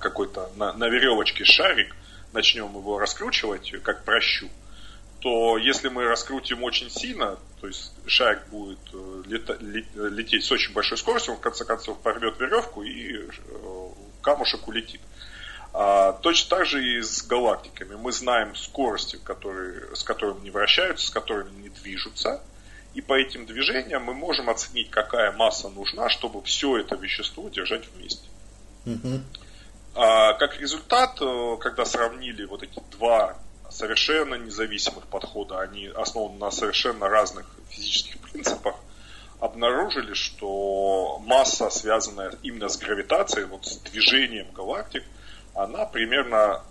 какой-то на, на веревочке шарик, начнем его раскручивать, как прощу, то если мы раскрутим очень сильно, то есть шарик будет э, лета, лететь с очень большой скоростью, он в конце концов порвет веревку и э, камушек улетит. А, точно так же и с галактиками. Мы знаем скорости, которые, с которыми они вращаются, с которыми они движутся. И по этим движениям мы можем оценить, какая масса нужна, чтобы все это вещество держать вместе. Угу. А, как результат, э, когда сравнили вот эти два совершенно независимых подхода, они основаны на совершенно разных физических принципах, обнаружили, что масса, связанная именно с гравитацией, вот с движением галактик, она примерно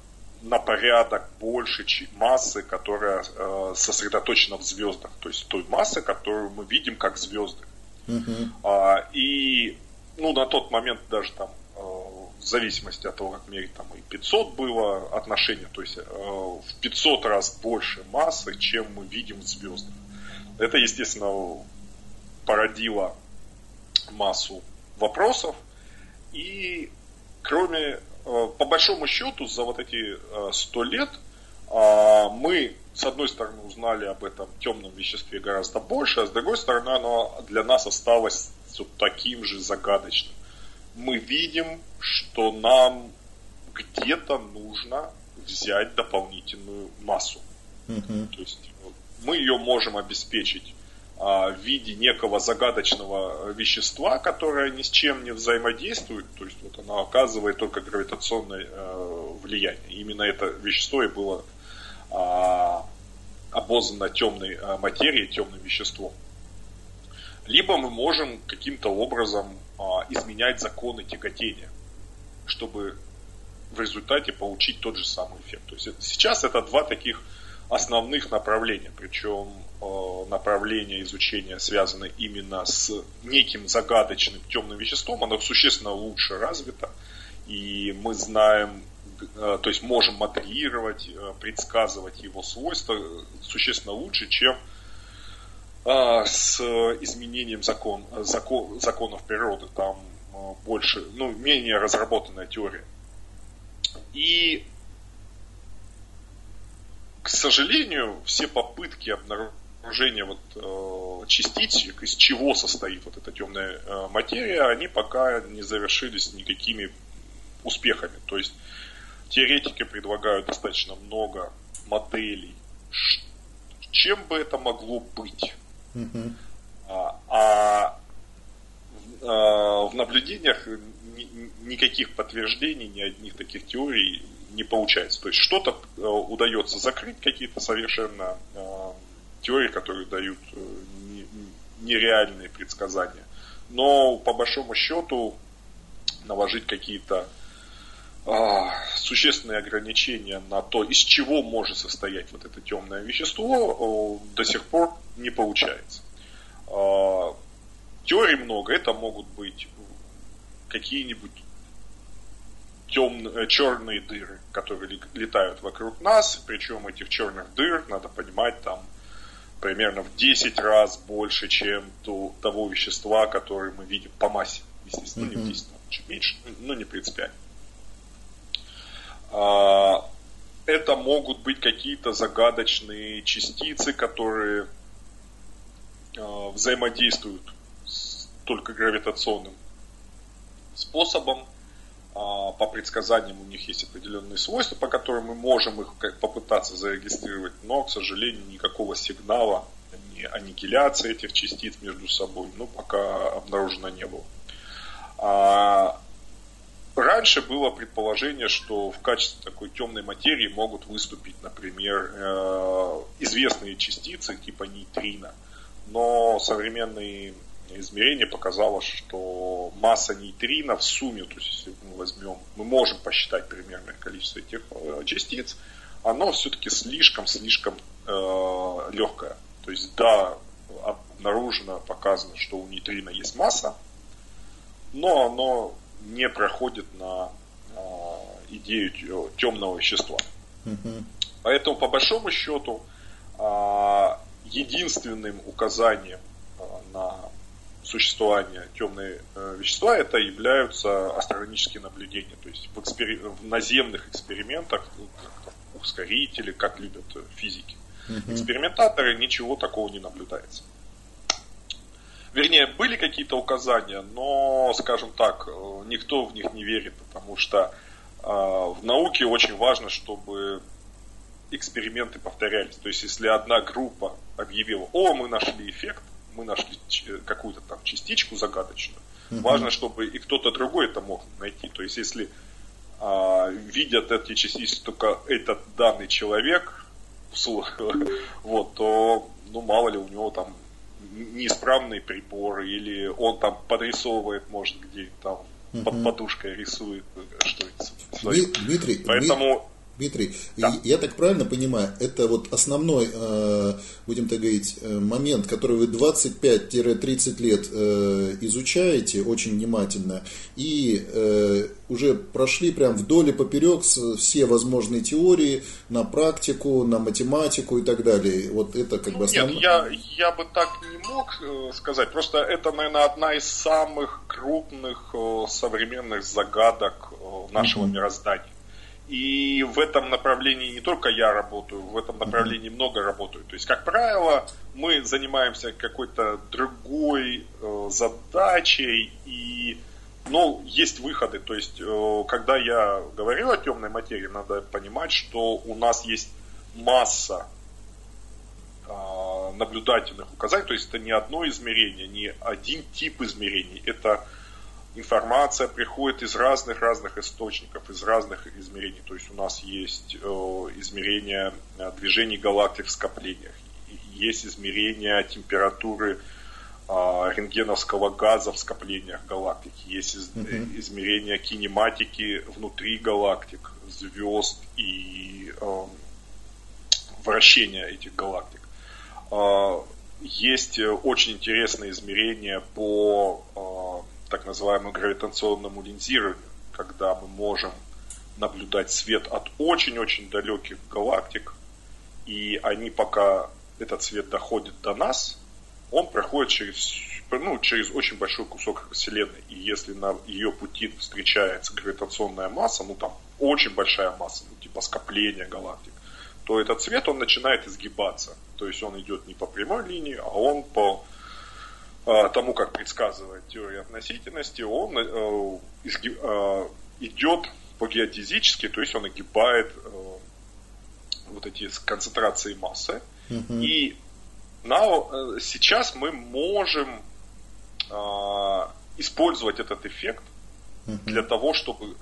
на порядок больше массы, которая э, сосредоточена в звездах, то есть той массы, которую мы видим как звезды. Uh-huh. А, и ну, на тот момент даже там в зависимости от того, как мерить, там и 500 было отношение, то есть э, в 500 раз больше массы, чем мы видим в звездах. Это, естественно, породило массу вопросов, и кроме, э, по большому счету, за вот эти 100 э, лет мы, с одной стороны, узнали об этом темном веществе гораздо больше, а с другой стороны, оно для нас осталось таким же загадочным мы видим, что нам где-то нужно взять дополнительную массу. Uh-huh. То есть мы ее можем обеспечить а, в виде некого загадочного вещества, которое ни с чем не взаимодействует, то есть вот оно оказывает только гравитационное э, влияние. Именно это вещество и было а, обознано темной материей, темным веществом. Либо мы можем каким-то образом а, изменять законы тяготения, чтобы в результате получить тот же самый эффект. То есть сейчас это два таких основных направления, причем э, направление изучения связано именно с неким загадочным темным веществом, оно существенно лучше развито, и мы знаем, э, то есть можем моделировать, э, предсказывать его свойства существенно лучше, чем а, с изменением закон, закон, законов природы, там а, больше, ну, менее разработанная теория. И, к сожалению, все попытки обнаружения вот, э, частичек, из чего состоит вот эта темная э, материя, они пока не завершились никакими успехами. То есть теоретики предлагают достаточно много моделей, чем бы это могло быть. А, а а, в наблюдениях ни, никаких подтверждений, ни одних таких теорий не получается. То есть что-то э, удается закрыть, какие-то совершенно э, теории, которые дают э, нереальные предсказания. Но по большому счету наложить какие-то а, существенные ограничения на то, из чего может состоять вот это темное вещество, до сих пор не получается. А, теорий много, это могут быть какие-нибудь темные, черные дыры, которые летают вокруг нас, причем этих черных дыр, надо понимать, там примерно в 10 раз больше, чем то, того вещества, которое мы видим по массе. Естественно, mm-hmm. не в 10, но чуть меньше, но не принципиально. А, это могут быть какие-то загадочные частицы, которые взаимодействуют с только гравитационным способом. А, по предсказаниям у них есть определенные свойства, по которым мы можем их попытаться зарегистрировать, но, к сожалению, никакого сигнала ни аннигиляции этих частиц между собой, ну, пока обнаружено не было. А, раньше было предположение, что в качестве такой темной материи могут выступить, например, э, известные частицы типа нейтрино. Но современные измерение показало, что масса нейтрино в сумме, то есть если мы возьмем, мы можем посчитать примерное количество этих э, частиц, оно все-таки слишком-слишком э, легкое. То есть да, обнаружено, показано, что у нейтрино есть масса, но оно не проходит на э, идею темного вещества. Поэтому по большому счету э, единственным указанием э, на существования темные э, вещества, это являются астрономические наблюдения. То есть в, экспери... в наземных экспериментах, ну, ускорители, как любят физики. Угу. Экспериментаторы ничего такого не наблюдается. Вернее, были какие-то указания, но, скажем так, э, никто в них не верит, потому что э, в науке очень важно, чтобы эксперименты повторялись. То есть, если одна группа объявила, о, мы нашли эффект, мы нашли какую-то там частичку загадочную. Угу. Важно, чтобы и кто-то другой это мог найти. То есть, если а, видят эти частицы только этот данный человек, вот, то, ну, мало ли у него там неисправный прибор, или он там подрисовывает, может, где там угу. под подушкой рисует что-нибудь. Дмитрий, Поэтому Дмитрий, да. я так правильно понимаю, это вот основной, э, будем так говорить, э, момент, который вы 25-30 лет э, изучаете очень внимательно и уже прошли прям вдоль и поперек все возможные теории на практику, на математику и так далее. Вот это как бы основное. Нет, я, я бы так не мог сказать. Просто это, наверное, одна из самых крупных современных загадок нашего mm-hmm. мироздания. И в этом направлении не только я работаю, в этом направлении много работаю. То есть, как правило, мы занимаемся какой-то другой э, задачей, и ну, есть выходы. То есть, э, когда я говорю о темной материи, надо понимать, что у нас есть масса э, наблюдательных указаний. То есть, это не одно измерение, не один тип измерений. Это информация приходит из разных-разных источников, из разных измерений. То есть у нас есть э, измерение э, движений галактик в скоплениях, есть измерение температуры э, рентгеновского газа в скоплениях галактик, есть измерение кинематики внутри галактик, звезд и вращения этих галактик. Есть очень интересные измерения по так называемому гравитационному линзированию, когда мы можем наблюдать свет от очень-очень далеких галактик, и они пока этот свет доходит до нас, он проходит через, ну, через очень большой кусок Вселенной. И если на ее пути встречается гравитационная масса, ну там очень большая масса, ну, типа скопления галактик, то этот свет, он начинает изгибаться. То есть он идет не по прямой линии, а он по тому, как предсказывает теория относительности, он э, э, идет по геодезически, то есть он огибает э, вот эти концентрации массы. Uh-huh. И now, э, сейчас мы можем э, использовать этот эффект uh-huh. для того, чтобы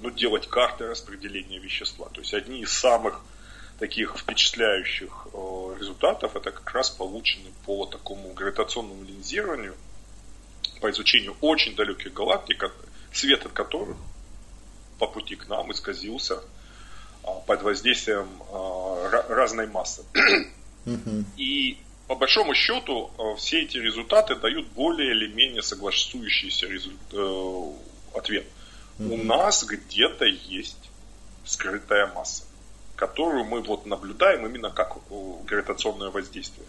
ну, делать карты распределения вещества. То есть одни из самых таких впечатляющих э, результатов это как раз получены по такому гравитационному линзированию, по изучению очень далеких галактик, свет от которых по пути к нам исказился а, под воздействием а, разной массы. И по большому счету а, все эти результаты дают более или менее согласующийся э, ответ. У нас где-то есть скрытая масса, которую мы вот наблюдаем именно как гравитационное воздействие.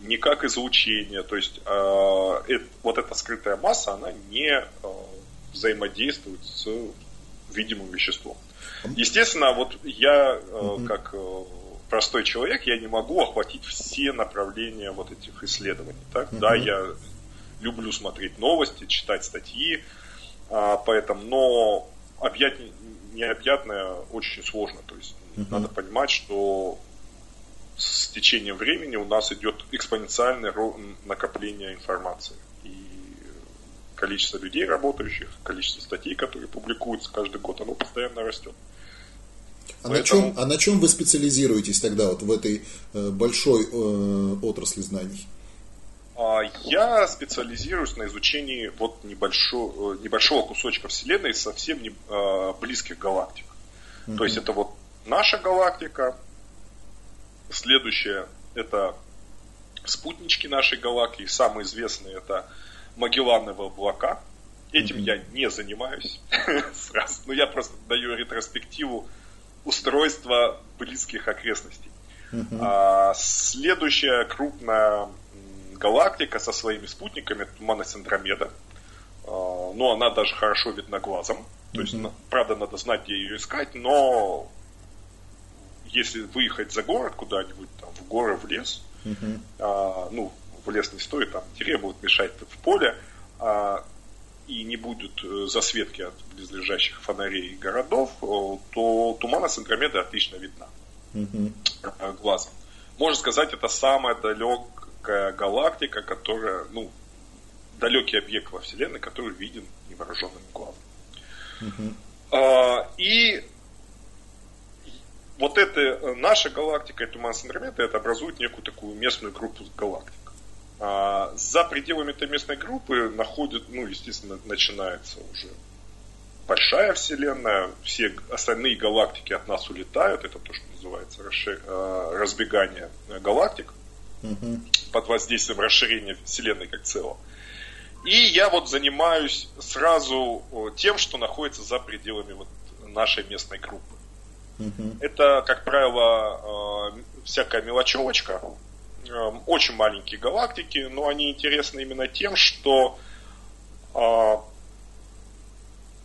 Не как излучение. То есть э, вот эта скрытая масса, она не э, взаимодействует с видимым веществом. Естественно, вот я, э, как э, простой человек, я не могу охватить все направления вот этих исследований. Так? Да, я люблю смотреть новости, читать статьи, а, поэтому, но объять необъятное очень сложно. То есть uh-huh. надо понимать, что с течением времени у нас идет экспоненциальное накопление информации количество людей работающих, количество статей, которые публикуются каждый год, оно постоянно растет. А, Поэтому... на чем, а на чем вы специализируетесь тогда вот в этой э, большой э, отрасли знаний? А, я специализируюсь на изучении вот небольшого, э, небольшого кусочка Вселенной совсем не, э, близких галактик. Mm-hmm. То есть это вот наша галактика, следующее это спутнички нашей галактики, самые известные это Магеллановые облака. Этим mm-hmm. я не занимаюсь сразу. Но я просто даю ретроспективу устройства близких окрестностей. Mm-hmm. А, следующая крупная галактика со своими спутниками Туманность Андромеда. А, ну, она даже хорошо видна глазом. То есть, mm-hmm. правда, надо знать, где ее искать, но если выехать за город куда-нибудь, там, в горы, в лес, а, ну, в лес не стоит, там деревья будут мешать в поле, а, и не будут э, засветки от близлежащих фонарей городов, то тумана с Андромеды отлично видна глазом. Можно сказать, это самая далекая галактика, которая, ну, далекий объект во Вселенной, который виден невооруженным глазом. А, и вот эта э, наша галактика и туман с Андромеды, это образует некую такую местную группу галактик. А, за пределами этой местной группы находит, ну, естественно, начинается уже большая вселенная, все остальные галактики от нас улетают, это то, что называется а, разбегание галактик угу. под воздействием расширения вселенной как целого. И я вот занимаюсь сразу тем, что находится за пределами вот нашей местной группы. Это, как правило, а, всякая мелочевочка, Эм, очень маленькие галактики, но они интересны именно тем, что а,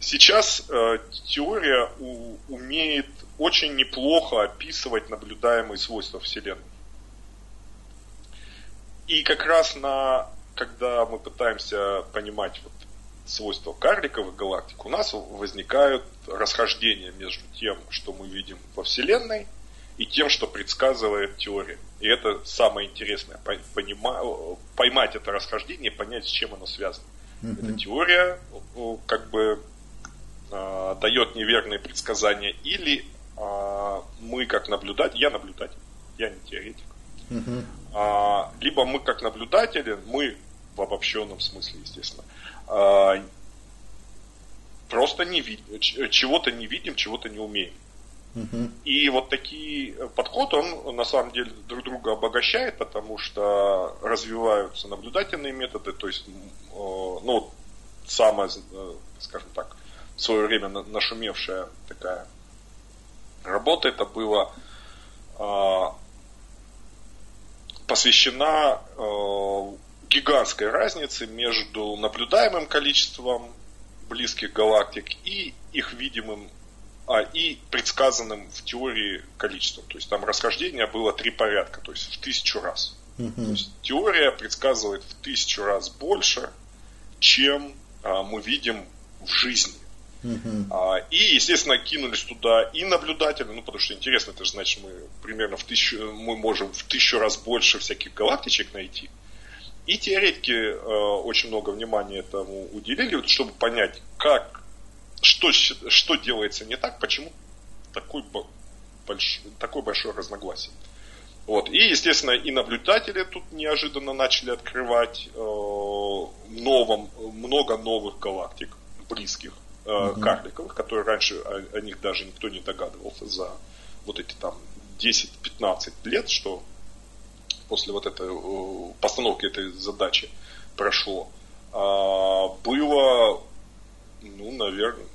сейчас э, теория умеет очень неплохо описывать наблюдаемые свойства Вселенной. И как раз на, когда мы пытаемся понимать вот свойства карликовых галактик, у нас возникают расхождения между тем, что мы видим во Вселенной, и тем, что предсказывает теория. И это самое интересное, понима, поймать это расхождение, понять, с чем оно связано. Mm-hmm. Эта теория как бы э, дает неверные предсказания, или э, мы как наблюдатель, я наблюдатель, я не теоретик, mm-hmm. э, либо мы как наблюдатели, мы в обобщенном смысле, естественно, э, просто не видим, чего-то не видим, чего-то не умеем. И вот такие э, подход, он на самом деле друг друга обогащает, потому что развиваются наблюдательные методы, то есть, ну, самая, э, скажем так, в свое время нашумевшая такая работа, это было а, посвящена э, гигантской разнице между наблюдаемым количеством близких галактик и их видимым а, и предсказанным в теории количеством. То есть там расхождение было три порядка, то есть в тысячу раз. Uh-huh. То есть теория предсказывает в тысячу раз больше, чем а, мы видим в жизни. Uh-huh. И, естественно, кинулись туда и наблюдатели, ну, потому что интересно, это же значит, мы примерно в тысячу, мы можем в тысячу раз больше всяких галактичек найти. И теоретики э, очень много внимания этому уделили, чтобы понять, как, что, что делается не так, почему такой, больш, такое большое разногласие. Вот. И, естественно, и наблюдатели тут неожиданно начали открывать э, новом, много новых галактик, близких, э, uh карликовых, которые раньше о, о них даже никто не догадывался за вот эти там 10-15 лет, что после вот этой э, постановки этой задачи прошло, а, было, ну, наверное,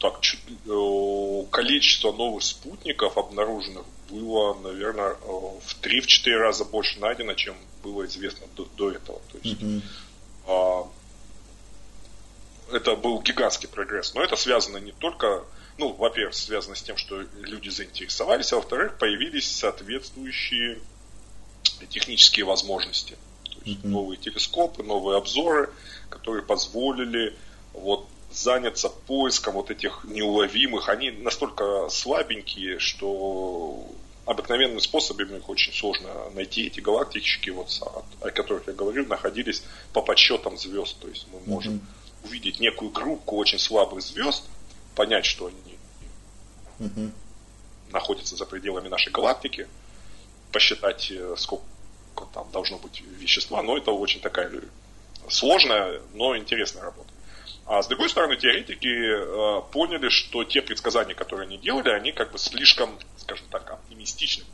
так, э, количество новых спутников обнаруженных было, наверное, э, в 3-4 раза больше найдено, чем было известно до, до этого. То есть, mm-hmm. это был гигантский прогресс. Но это связано не только, ну, во-первых, связано с тем, что люди заинтересовались, а во-вторых, появились соответствующие технические возможности. То есть mm-hmm. новые телескопы, новые обзоры, которые позволили вот заняться поиском вот этих неуловимых. Они настолько слабенькие, что обыкновенными способами их очень сложно найти. Эти галактички, вот, о которых я говорил, находились по подсчетам звезд. То есть мы можем mm-hmm. увидеть некую группу очень слабых звезд, понять, что они mm-hmm. находятся за пределами нашей галактики, посчитать, э, сколько там должно быть вещества. Но это очень такая сложная, но интересная работа. А с другой стороны, теоретики э, поняли, что те предсказания, которые они делали, они как бы слишком, скажем так, оптимистичны.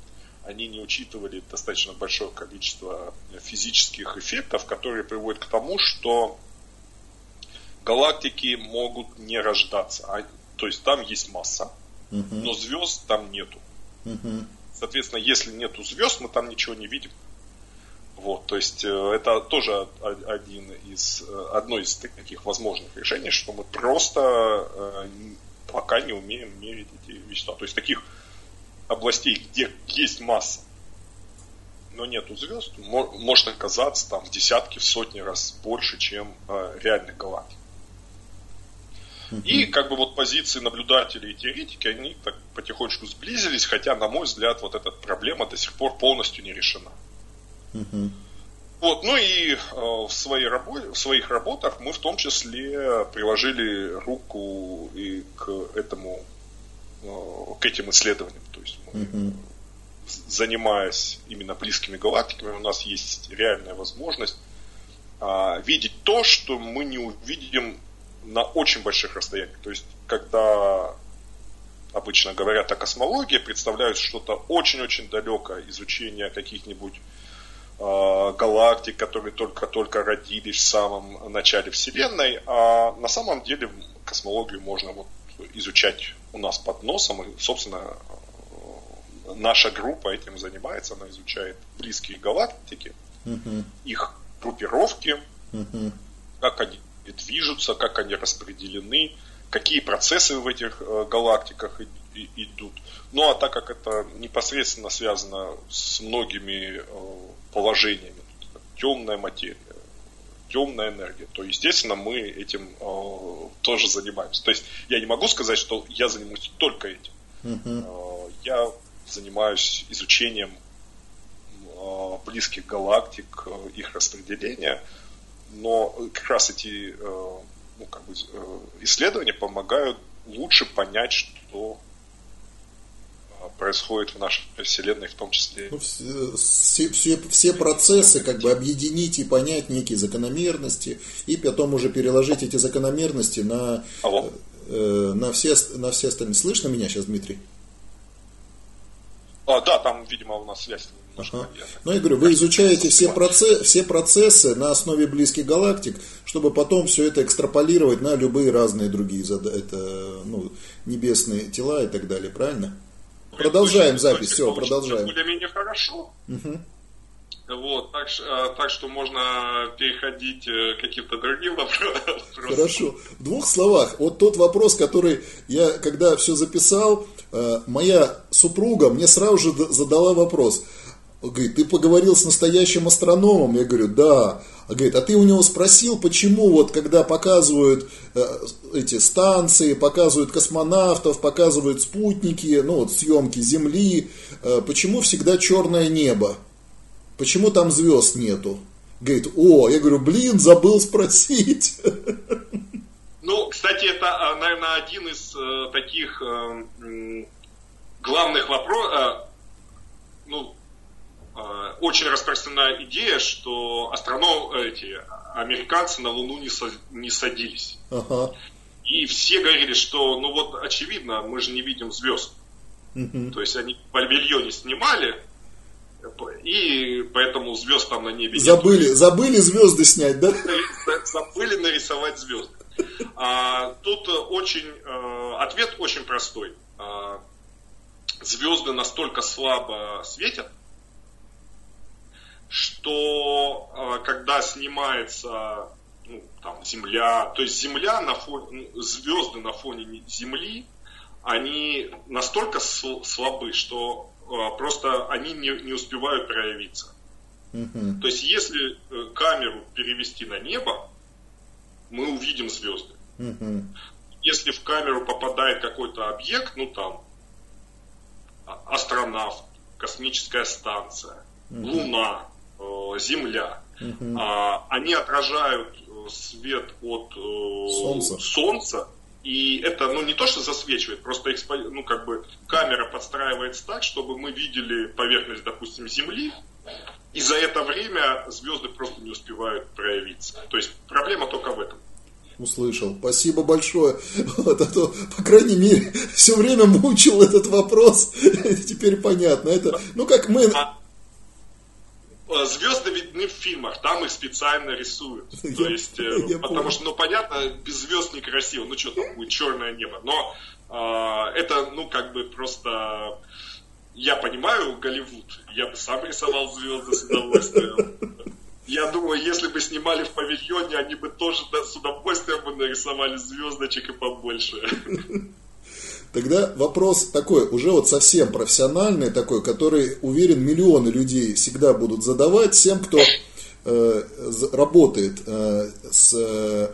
Они не учитывали достаточно большое количество физических эффектов, которые приводят к тому, что галактики могут не рождаться. А, то есть там есть масса, uh но звезд там нету. uh Соответственно, если нету звезд, мы там ничего не видим. Вот, то есть э, это тоже один из, э, одно из таких возможных решений, что мы просто э, пока не умеем мерить эти вещества. То есть таких областей, где есть масса, но нету звезд, может оказаться там в десятки, в сотни раз больше, чем реальных галактик. И как бы вот позиции наблюдателей и теоретики, они так потихонечку сблизились, хотя, на мой взгляд, вот эта проблема до сих пор полностью не решена. Вот, ну и э, в, своей работе, в своих работах мы в том числе приложили руку и к этому, э, к этим исследованиям. То есть мы, занимаясь именно близкими галактиками, у нас есть реальная возможность э, видеть то, что мы не увидим на очень больших расстояниях. То есть, когда обычно говорят о космологии, представляют что-то очень-очень далекое, изучение каких-нибудь Э, галактик, которые только-только родились в самом начале Вселенной, а на самом деле космологию можно вот изучать у нас под носом, и, собственно, наша группа этим занимается, она изучает близкие галактики, uh-huh. их группировки, uh-huh. как они движутся, как они распределены, какие процессы в этих э, галактиках идут. Ну а так как это непосредственно связано с многими положениями. Темная материя, темная энергия, то, естественно, мы этим э, тоже занимаемся. То есть я не могу сказать, что я занимаюсь только этим. Uh-huh. Э, я занимаюсь изучением э, близких галактик, э, их распределения, но как раз эти э, ну, как бы, э, исследования помогают лучше понять, что происходит в нашей Вселенной в том числе. Ну, все, все, все процессы как бы объединить и понять некие закономерности, и потом уже переложить эти закономерности на, э, на, все, на все остальные. Слышно меня сейчас, Дмитрий? А, да, там, видимо, у нас связь Ага. Ну, я говорю, вы изучаете все, процессы, все процессы на основе близких галактик, чтобы потом все это экстраполировать на любые разные другие это, ну, небесные тела и так далее, правильно? Продолжаем запись, все, продолжаем. Более-менее хорошо. Угу. Вот, так, а, так что можно переходить э, к каким-то другим вопросам. Хорошо. В двух словах, вот тот вопрос, который я, когда все записал, э, моя супруга мне сразу же задала вопрос. Он говорит, ты поговорил с настоящим астрономом? Я говорю, да. А говорит, а ты у него спросил, почему вот когда показывают э, эти станции, показывают космонавтов, показывают спутники, ну вот съемки Земли, э, почему всегда черное небо? Почему там звезд нету? Говорит, о, я говорю, блин, забыл спросить. Ну, кстати, это, а, наверное, один из э, таких э, главных вопросов, э, ну, э, очень распространенная идея, что астроном, эти американцы на Луну не, со, не садились. Ага. И все говорили, что, ну вот, очевидно, мы же не видим звезд. Угу. То есть они павильоне снимали, и поэтому звезд там на небе забыли, нет. Забыли звезды снять, да? Забыли нарисовать звезды. А, тут очень а, ответ очень простой. А, звезды настолько слабо светят, что а, когда снимается ну, там, Земля, то есть Земля на фоне, звезды на фоне Земли, они настолько слабы, что а, просто они не, не успевают проявиться. Uh-huh. То есть, если э, камеру перевести на небо, мы увидим звезды. Uh-huh. Если в камеру попадает какой-то объект, ну там а, астронавт, космическая станция, uh-huh. Луна, э, Земля, uh-huh. они отражают э, свет от Солнца. Солнца и это, ну, не то, что засвечивает, просто экспо... ну, как бы камера подстраивается так, чтобы мы видели поверхность, допустим, Земли, и за это время звезды просто не успевают проявиться. То есть проблема только в этом. Услышал. Спасибо большое. Вот, а то, по крайней мере, все время мучил этот вопрос. Теперь понятно. Это, ну, как мы... А Э, звезды видны в фильмах, там их специально рисуют. То есть, э, я потому помню. что, ну, понятно, без звезд некрасиво, ну, что там будет черное небо. Но э, это, ну, как бы просто... Я понимаю Голливуд, я бы сам рисовал звезды с удовольствием. Я думаю, если бы снимали в павильоне, они бы тоже с удовольствием бы нарисовали звездочек и побольше. Тогда вопрос такой, уже вот совсем профессиональный такой, который, уверен, миллионы людей всегда будут задавать всем, кто э, работает э, с, э,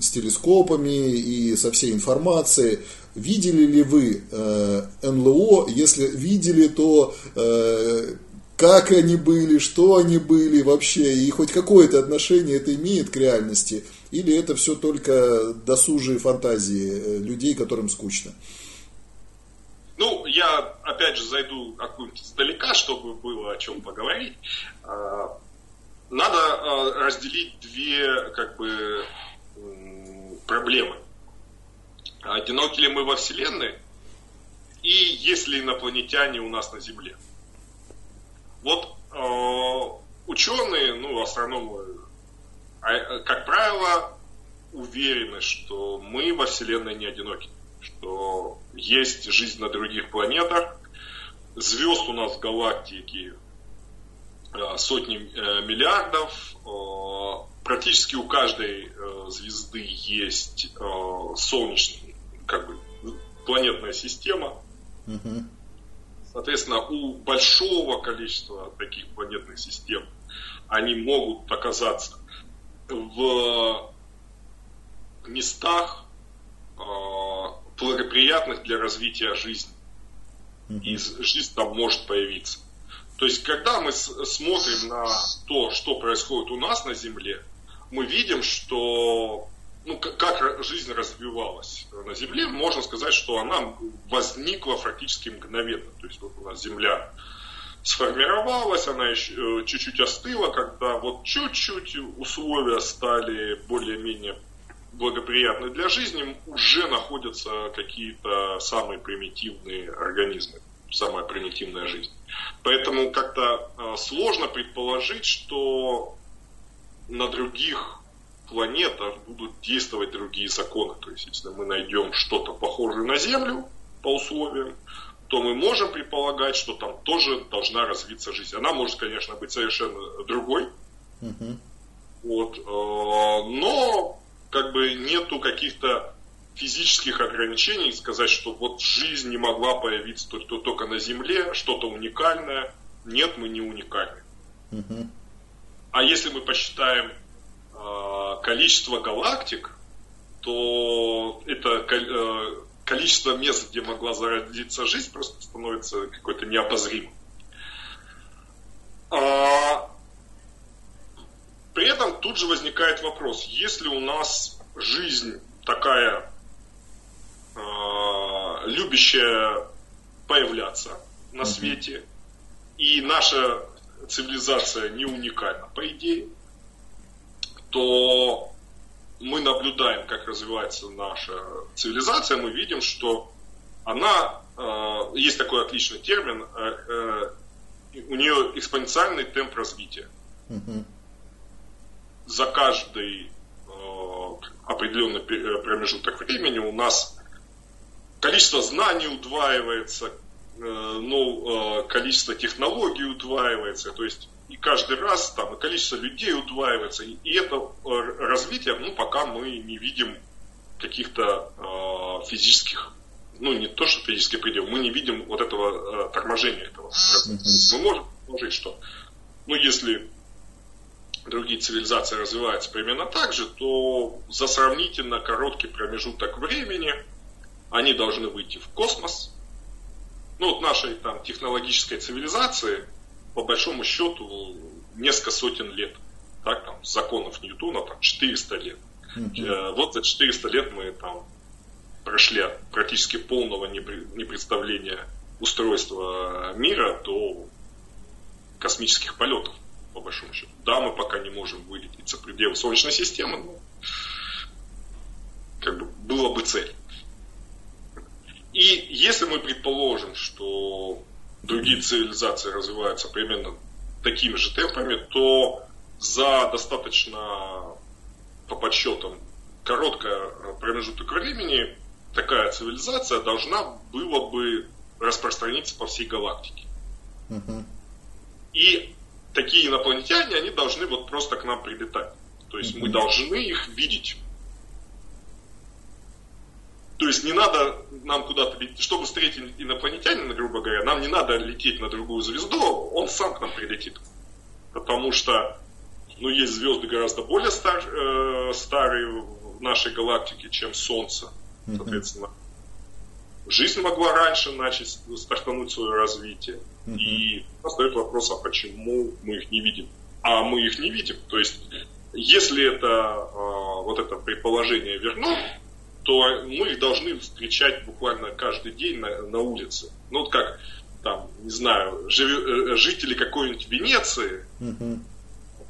с телескопами и со всей информацией. Видели ли вы э, НЛО? Если видели, то э, как они были, что они были вообще, и хоть какое-то отношение это имеет к реальности – или это все только досужие фантазии э, людей, которым скучно? Ну, я опять же зайду откуда-нибудь издалека, чтобы было о чем поговорить. А, надо а, разделить две как бы проблемы. Одиноки ли мы во Вселенной и есть ли инопланетяне у нас на Земле. Вот а, ученые, ну, астрономы как правило, уверены, что мы во Вселенной не одиноки, что есть жизнь на других планетах, звезд у нас в галактике э, сотни э, миллиардов, практически у каждой звезды есть солнечная, как бы, планетная система. Соответственно, у большого количества таких планетных систем они могут оказаться в местах э, благоприятных для развития жизни. И жизнь там может появиться. То есть, когда мы смотрим на то, что происходит у нас на Земле, мы видим, что ну, как жизнь развивалась на Земле, можно сказать, что она возникла практически мгновенно. То есть вот у нас Земля сформировалась, она еще э, чуть-чуть остыла, когда вот чуть-чуть условия стали более-менее благоприятны для жизни, уже находятся какие-то самые примитивные организмы, самая примитивная жизнь. Поэтому как-то э, сложно предположить, что на других планетах будут действовать другие законы. То есть, если мы найдем что-то похожее на Землю по условиям, то мы можем предполагать, что там тоже должна развиться жизнь. Она может, конечно, быть совершенно другой. Uh-huh. Вот, э, но как бы нету каких-то физических ограничений сказать, что вот жизнь не могла появиться только, только на Земле, что-то уникальное. нет, мы не уникальны. Угу. А если мы посчитаем э, количество галактик, то это э, количество мест, где могла зародиться жизнь, просто становится какой-то неопозримым. А, при этом тут же возникает вопрос, если у нас жизнь такая э, любящая появляться на свете, и наша цивилизация не уникальна, по идее, то мы наблюдаем, как развивается наша цивилизация, мы видим, что она, э, есть такой отличный термин, э, э, у нее экспоненциальный темп развития. Угу. За каждый определенный промежуток времени у нас количество знаний удваивается, ну, количество технологий удваивается, то есть и каждый раз там и количество людей удваивается, и, и это развитие, ну, пока мы не видим каких-то э, физических, ну, не то, что физических пределов, мы не видим вот этого э, торможения этого процесса. Мы можем предположить, что, ну, если другие цивилизации развиваются примерно так же, то за сравнительно короткий промежуток времени они должны выйти в космос. Ну, вот нашей там технологической цивилизации – по большому счету несколько сотен лет. Так, там, законов Ньютона там 400 лет. Mm-hmm. Вот за 400 лет мы там прошли от практически полного непредставления устройства мира до космических полетов, по большому счету. Да, мы пока не можем вылететь за пределы Солнечной системы, но как бы была бы цель. И если мы предположим, что другие цивилизации развиваются примерно такими же темпами, то за достаточно, по подсчетам, короткое промежуток времени такая цивилизация должна была бы распространиться по всей галактике. Угу. И такие инопланетяне, они должны вот просто к нам прилетать. То есть угу. мы должны их видеть то есть не надо нам куда-то лететь, чтобы встретить инопланетянина, грубо говоря, нам не надо лететь на другую звезду, он сам к нам прилетит. Потому что ну, есть звезды гораздо более стар, э, старые в нашей галактике, чем Солнце. Соответственно, mm-hmm. жизнь могла раньше начать стартануть свое развитие. Mm-hmm. И остается вопрос, а почему мы их не видим? А мы их не видим. То есть, если это э, вот это предположение верно, то мы их должны встречать буквально каждый день на, на улице. Ну вот как там, не знаю, живи, э, жители какой-нибудь Венеции, угу.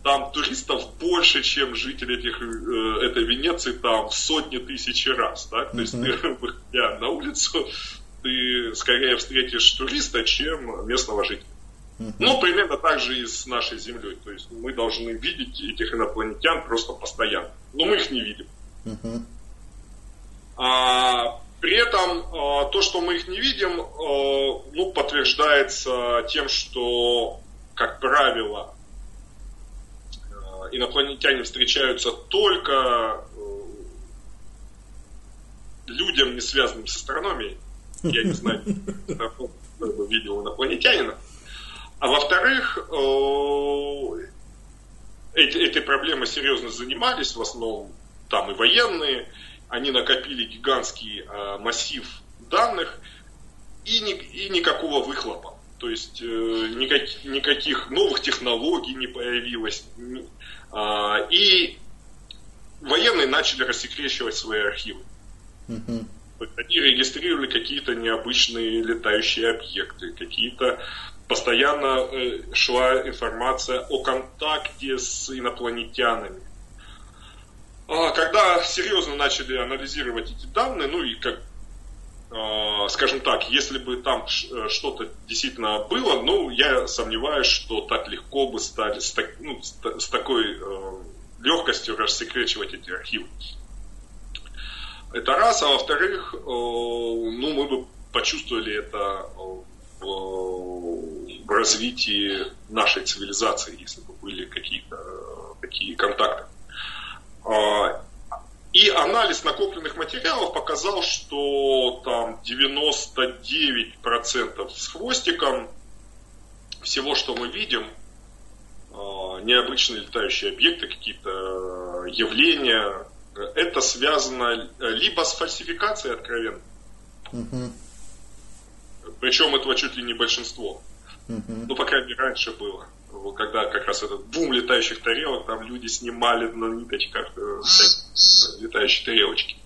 там туристов больше, чем жители этих, э, этой Венеции там в сотни тысяч раз. Да? То есть ты, выходя на улицу, ты скорее встретишь туриста, чем местного жителя. Ну, примерно так же и с нашей Землей. То есть мы должны видеть этих инопланетян просто постоянно. Но мы их не видим. Uh-huh. А, при этом а, то, что мы их не видим, а, ну, подтверждается тем, что, как правило, инопланетяне встречаются только людям, не связанным с астрономией. Я не знаю, видел инопланетянина. А во-вторых, этой проблемой серьезно занимались в основном там и военные, они накопили гигантский э, массив данных и, ни, и никакого выхлопа. То есть э, никак, никаких новых технологий не появилось. Э, и военные начали рассекречивать свои архивы. Mm-hmm. Они регистрировали какие-то необычные летающие объекты, какие-то постоянно э, шла информация о контакте с инопланетянами. А, когда серьезно начали анализировать эти данные, ну и как, а, скажем так, если бы там э, что-то действительно было, ну, я сомневаюсь, что так легко бы стали с, так, ну, с такой э, легкостью рассекречивать эти архивы. Это раз, а во-вторых, э, ну, мы бы почувствовали это в развитии нашей цивилизации, если бы были какие-то такие контакты. А, и анализ накопленных материалов показал, что там 99% с хвостиком всего, что мы видим, необычные летающие объекты, какие-то явления, это связано либо с фальсификацией откровенно, угу. причем этого чуть ли не большинство, угу. ну, по крайней мере, раньше было когда как раз этот бум летающих тарелок, там люди снимали на ниточках э, летающие тарелочки.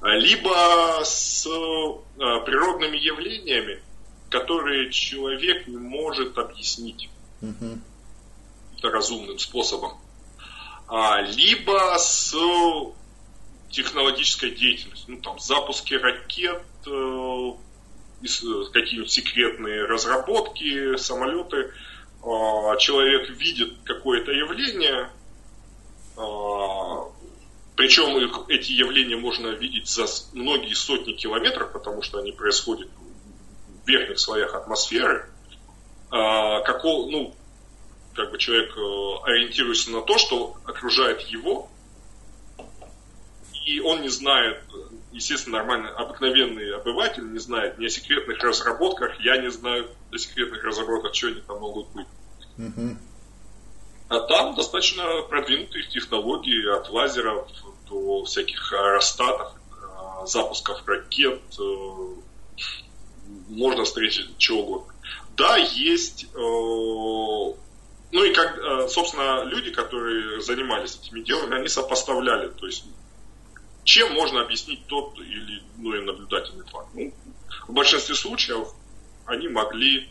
А, либо с э, природными явлениями, которые человек не может объяснить угу. разумным способом. А, либо с технологической деятельностью, ну там запуски ракет, э, какие-нибудь секретные разработки, самолеты, а, человек видит какое-то явление, а, причем эти явления можно видеть за многие сотни километров, потому что они происходят в верхних слоях атмосферы. А, какого, ну, как бы человек э, ориентируется на то, что окружает его, и он не знает, естественно, нормальный, обыкновенный обыватель не знает ни о секретных разработках, я не знаю о секретных разработках, что они там могут быть. Угу. А там достаточно продвинутые технологии от лазеров до всяких аэростатов, э, запусков ракет, э, можно встретить чего угодно. Да, есть, э, ну и как, собственно, люди, которые занимались этими делами, они сопоставляли, то есть чем можно объяснить тот или иной наблюдательный факт. Ну, в большинстве случаев они могли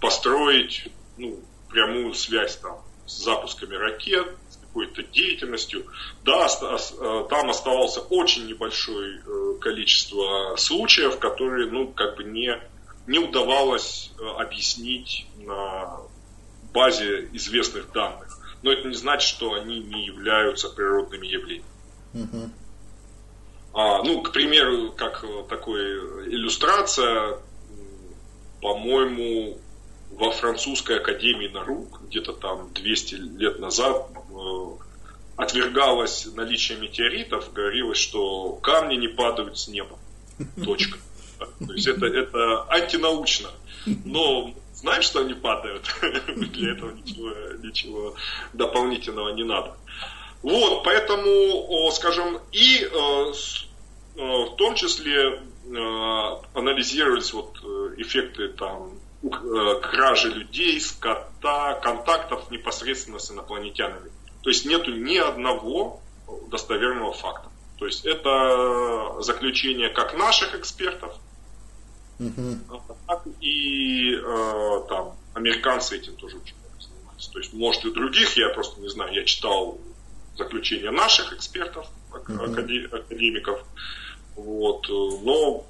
построить ну, прямую связь там, с запусками ракет, с какой-то деятельностью. Да, э, там оставался очень небольшое э, количество случаев, которые ну, как бы не, не удавалось э, объяснить на базе известных данных. Но это не значит, что они не являются природными явлениями. А, ну, к примеру, как такой иллюстрация, по-моему, во французской академии наук где-то там 200 лет назад э, отвергалось наличие метеоритов, говорилось, что камни не падают с неба. Точка. То есть это, это антинаучно. Но знаем, что они падают. Для этого ничего, ничего дополнительного не надо. Вот, поэтому, скажем, и э, э, в том числе анализировались вот эффекты там Э, кражи людей, скота, контактов непосредственно с инопланетянами. То есть нету ни одного достоверного факта. То есть это заключение как наших экспертов, угу. так и э, там американцы этим тоже очень много занимаются. То есть может и других, я просто не знаю, я читал заключения наших экспертов, академиков, вот, но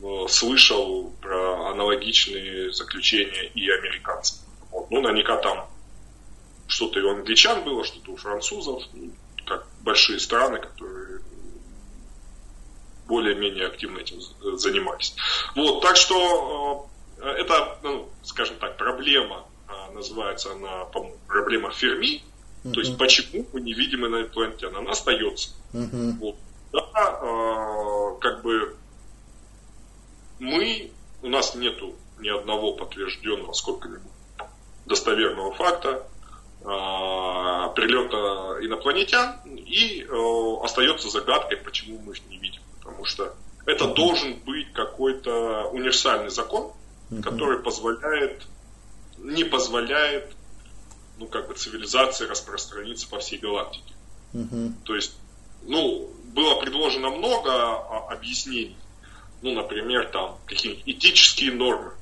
Э, слышал про аналогичные заключения и американцев. Вот. Ну, наверняка там что-то и у англичан было, что-то у французов, ну, как большие страны, которые более-менее активно этим занимались. Вот, так что э, это, ну, скажем так, проблема, э, называется она, по-моему, проблема Ферми, uh-huh. то есть почему мы не видим инопланетян, она остается. Uh-huh. Вот. Да, как бы мы, у нас нету ни одного подтвержденного сколько-нибудь достоверного факта э, прилета инопланетян, и э, остается загадкой, почему мы их не видим. Потому что это должен быть какой-то универсальный закон, который позволяет, не позволяет, ну, как бы цивилизации распространиться по всей галактике. То есть, ну, было предложено много а, объяснений ну, например, там какие-нибудь этические нормы.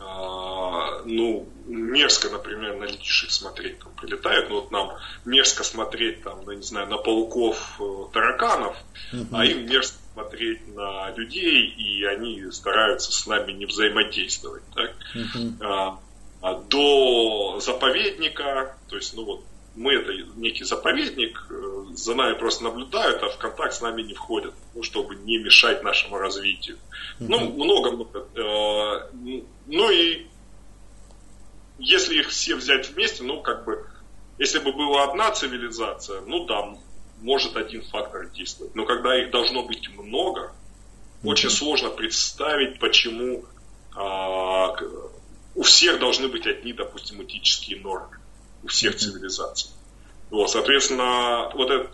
А, ну, мерзко, например, на летишек смотреть, там прилетают, ну вот нам мерзко смотреть там, ну, не знаю, на пауков, э, тараканов, uh-huh. а им мерзко смотреть на людей, и они стараются с нами не взаимодействовать. Так? А, а до заповедника, то есть, ну вот, мы это некий заповедник, э, за нами просто наблюдают, а в контакт с нами не входят, ну, чтобы не мешать нашему развитию. Mm-hmm. Ну, много-много. Э, ну и если их все взять вместе, ну, как бы, если бы была одна цивилизация, ну, там, может один фактор действовать. Но когда их должно быть много, mm-hmm. очень сложно представить, почему а, у всех должны быть одни, допустим, этические нормы, у всех цивилизаций. Вот, соответственно, вот этот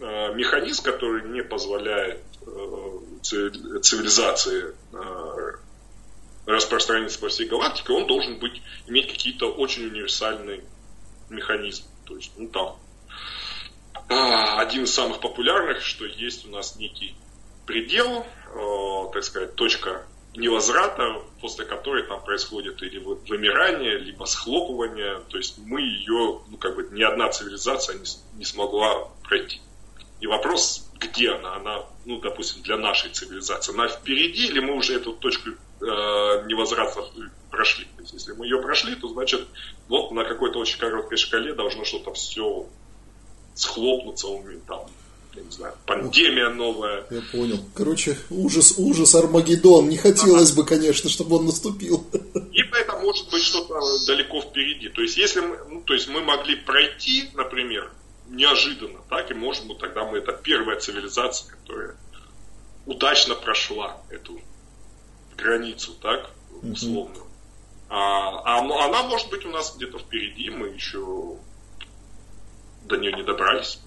э, механизм, который не позволяет э, цивилизации э, распространиться по всей галактике, он должен быть, иметь какие-то очень универсальные механизмы. То есть, ну там, а, один из самых популярных, что есть у нас некий предел, э, так сказать, точка невозврата, после которой там происходит или вымирание, либо схлопывание. То есть мы ее, ну как бы ни одна цивилизация не, не смогла пройти. И вопрос, где она? Она, ну, допустим, для нашей цивилизации. Она впереди или мы уже эту точку э, невозврата прошли? То есть, если мы ее прошли, то значит, вот на какой-то очень короткой шкале должно что-то все схлопнуться, там, я не знаю, пандемия новая. Я понял. Короче, ужас, ужас, Армагеддон. Не хотелось бы, конечно, чтобы он наступил. И это может быть что-то далеко впереди. То есть, если мы, ну, то есть мы могли пройти, например, неожиданно, так, и может быть тогда мы, это первая цивилизация, которая удачно прошла эту границу, так, условно. А, а она может быть у нас где-то впереди, мы еще до нее не добрались.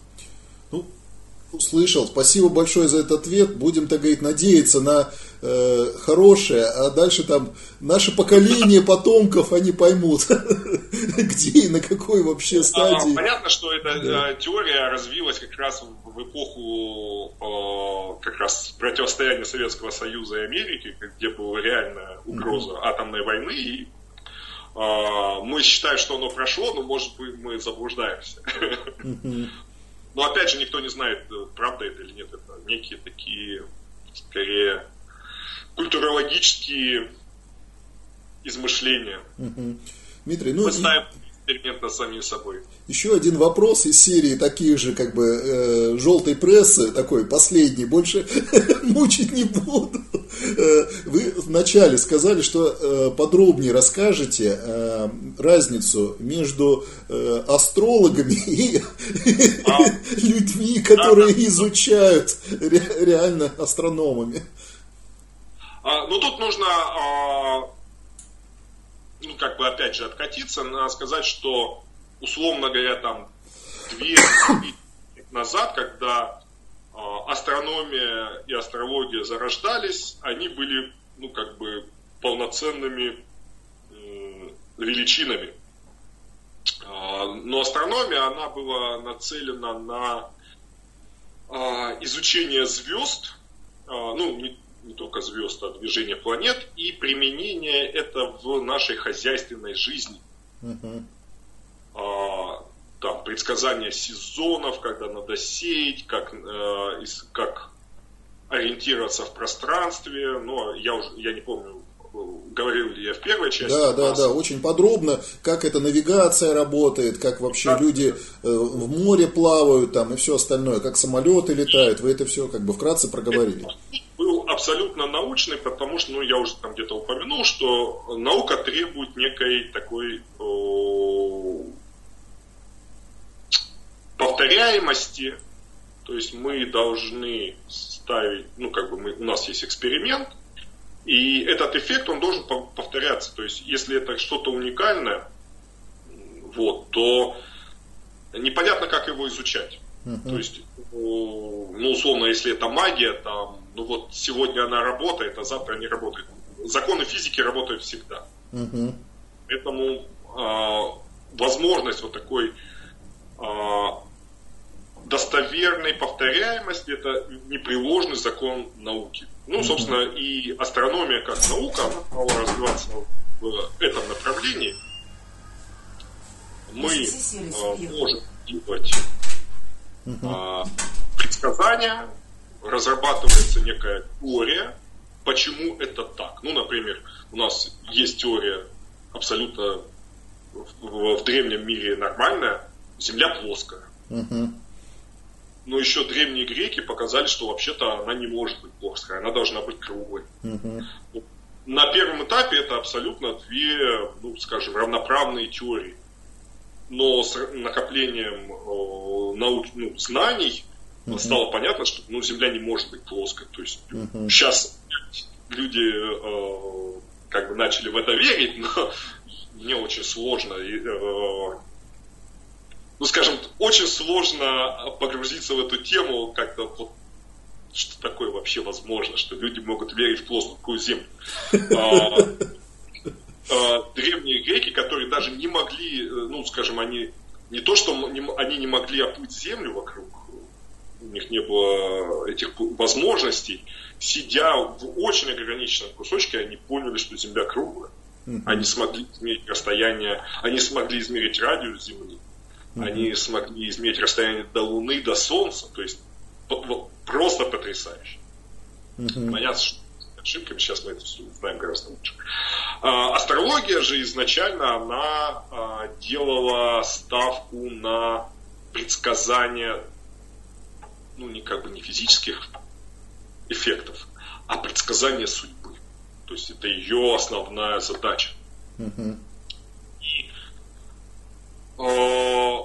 Услышал. Спасибо большое за этот ответ. Будем, так говорить, надеяться на э, хорошее, а дальше там наше поколение потомков, они поймут, где и на какой вообще а, стадии. Понятно, что эта. Э, теория развилась как раз в эпоху э, как раз противостояния Советского Союза и Америки, где была реальная угроза атомной войны, и э, мы считаем, что оно прошло, но может быть мы заблуждаемся. Но опять же, никто не знает, э, правда это или нет. Это некие такие, скорее, культурологические измышления. Дмитрий, ну... Мы ставим эксперимент над самим собой. Еще один вопрос из серии таких же, как бы, э, желтой прессы, такой последний, больше мучить не буду. Э, вы вначале сказали, что э, подробнее расскажете э, разницу между э, астрологами и а, людьми, которые да, изучают ре, реально астрономами. А, ну, тут нужно а, ну, как бы, опять же, откатиться, надо сказать, что, условно говоря, там, две назад, когда э, астрономия и астрология зарождались, они были, ну, как бы, полноценными э, величинами. Э, но астрономия, она была нацелена на э, изучение звезд, ну, не, только звезд, а движение планет, и применение это в нашей хозяйственной жизни. Uh-huh. А, там, предсказание сезонов, когда надо сеять, как, э, как ориентироваться в пространстве. Но я уже я не помню, говорил ли я в первой части. Да, да, да, очень подробно, как эта навигация работает, как вообще да. люди э, в море плавают там и все остальное, как самолеты летают. Вы это все как бы вкратце проговорили. Это был абсолютно научный, потому что, ну, я уже там где-то упомянул, что наука требует некой такой о, повторяемости, то есть мы должны ставить, ну, как бы мы, у нас есть эксперимент, и этот эффект, он должен повторяться. То есть, если это что-то уникальное, вот, то непонятно, как его изучать. Uh-huh. То есть, ну, условно, если это магия, там, ну вот сегодня она работает, а завтра не работает. Законы физики работают всегда. Uh-huh. Поэтому э, возможность вот такой э, достоверной повторяемости это непреложный закон науки. Ну, собственно, и астрономия как наука, она стала развиваться в этом направлении. Мы э, можем делать uh-huh. предсказания, разрабатывается некая теория, почему это так. Ну, например, у нас есть теория абсолютно в, в древнем мире нормальная, Земля плоская. Uh-huh. Но еще древние греки показали, что вообще-то она не может быть плоская, она должна быть круглой. Uh-huh. На первом этапе это абсолютно две, ну, скажем, равноправные теории. Но с накоплением э, наук, ну, знаний uh-huh. стало понятно, что ну, Земля не может быть плоской. То есть uh-huh. сейчас люди э, как бы начали в это верить, но мне очень сложно, э, ну, скажем, очень сложно погрузиться в эту тему как-то вот что такое вообще возможно, что люди могут верить в плоскую землю. А, а, древние греки, которые даже не могли, э, ну, скажем, они не то, что они не могли оплыть землю вокруг, у них не было этих возможностей, сидя в очень ограниченном кусочке, они поняли, что Земля круглая. Они смогли измерить расстояние, они смогли измерить радиус Земли, они смогли измерить расстояние до Луны, до Солнца, то есть просто потрясающе. Понятно, что ошибками, сейчас мы это все знаем гораздо лучше. А, астрология же изначально, она а, делала ставку на предсказание, ну, не как бы не физических эффектов, а предсказание судьбы. То есть это ее основная задача. И э,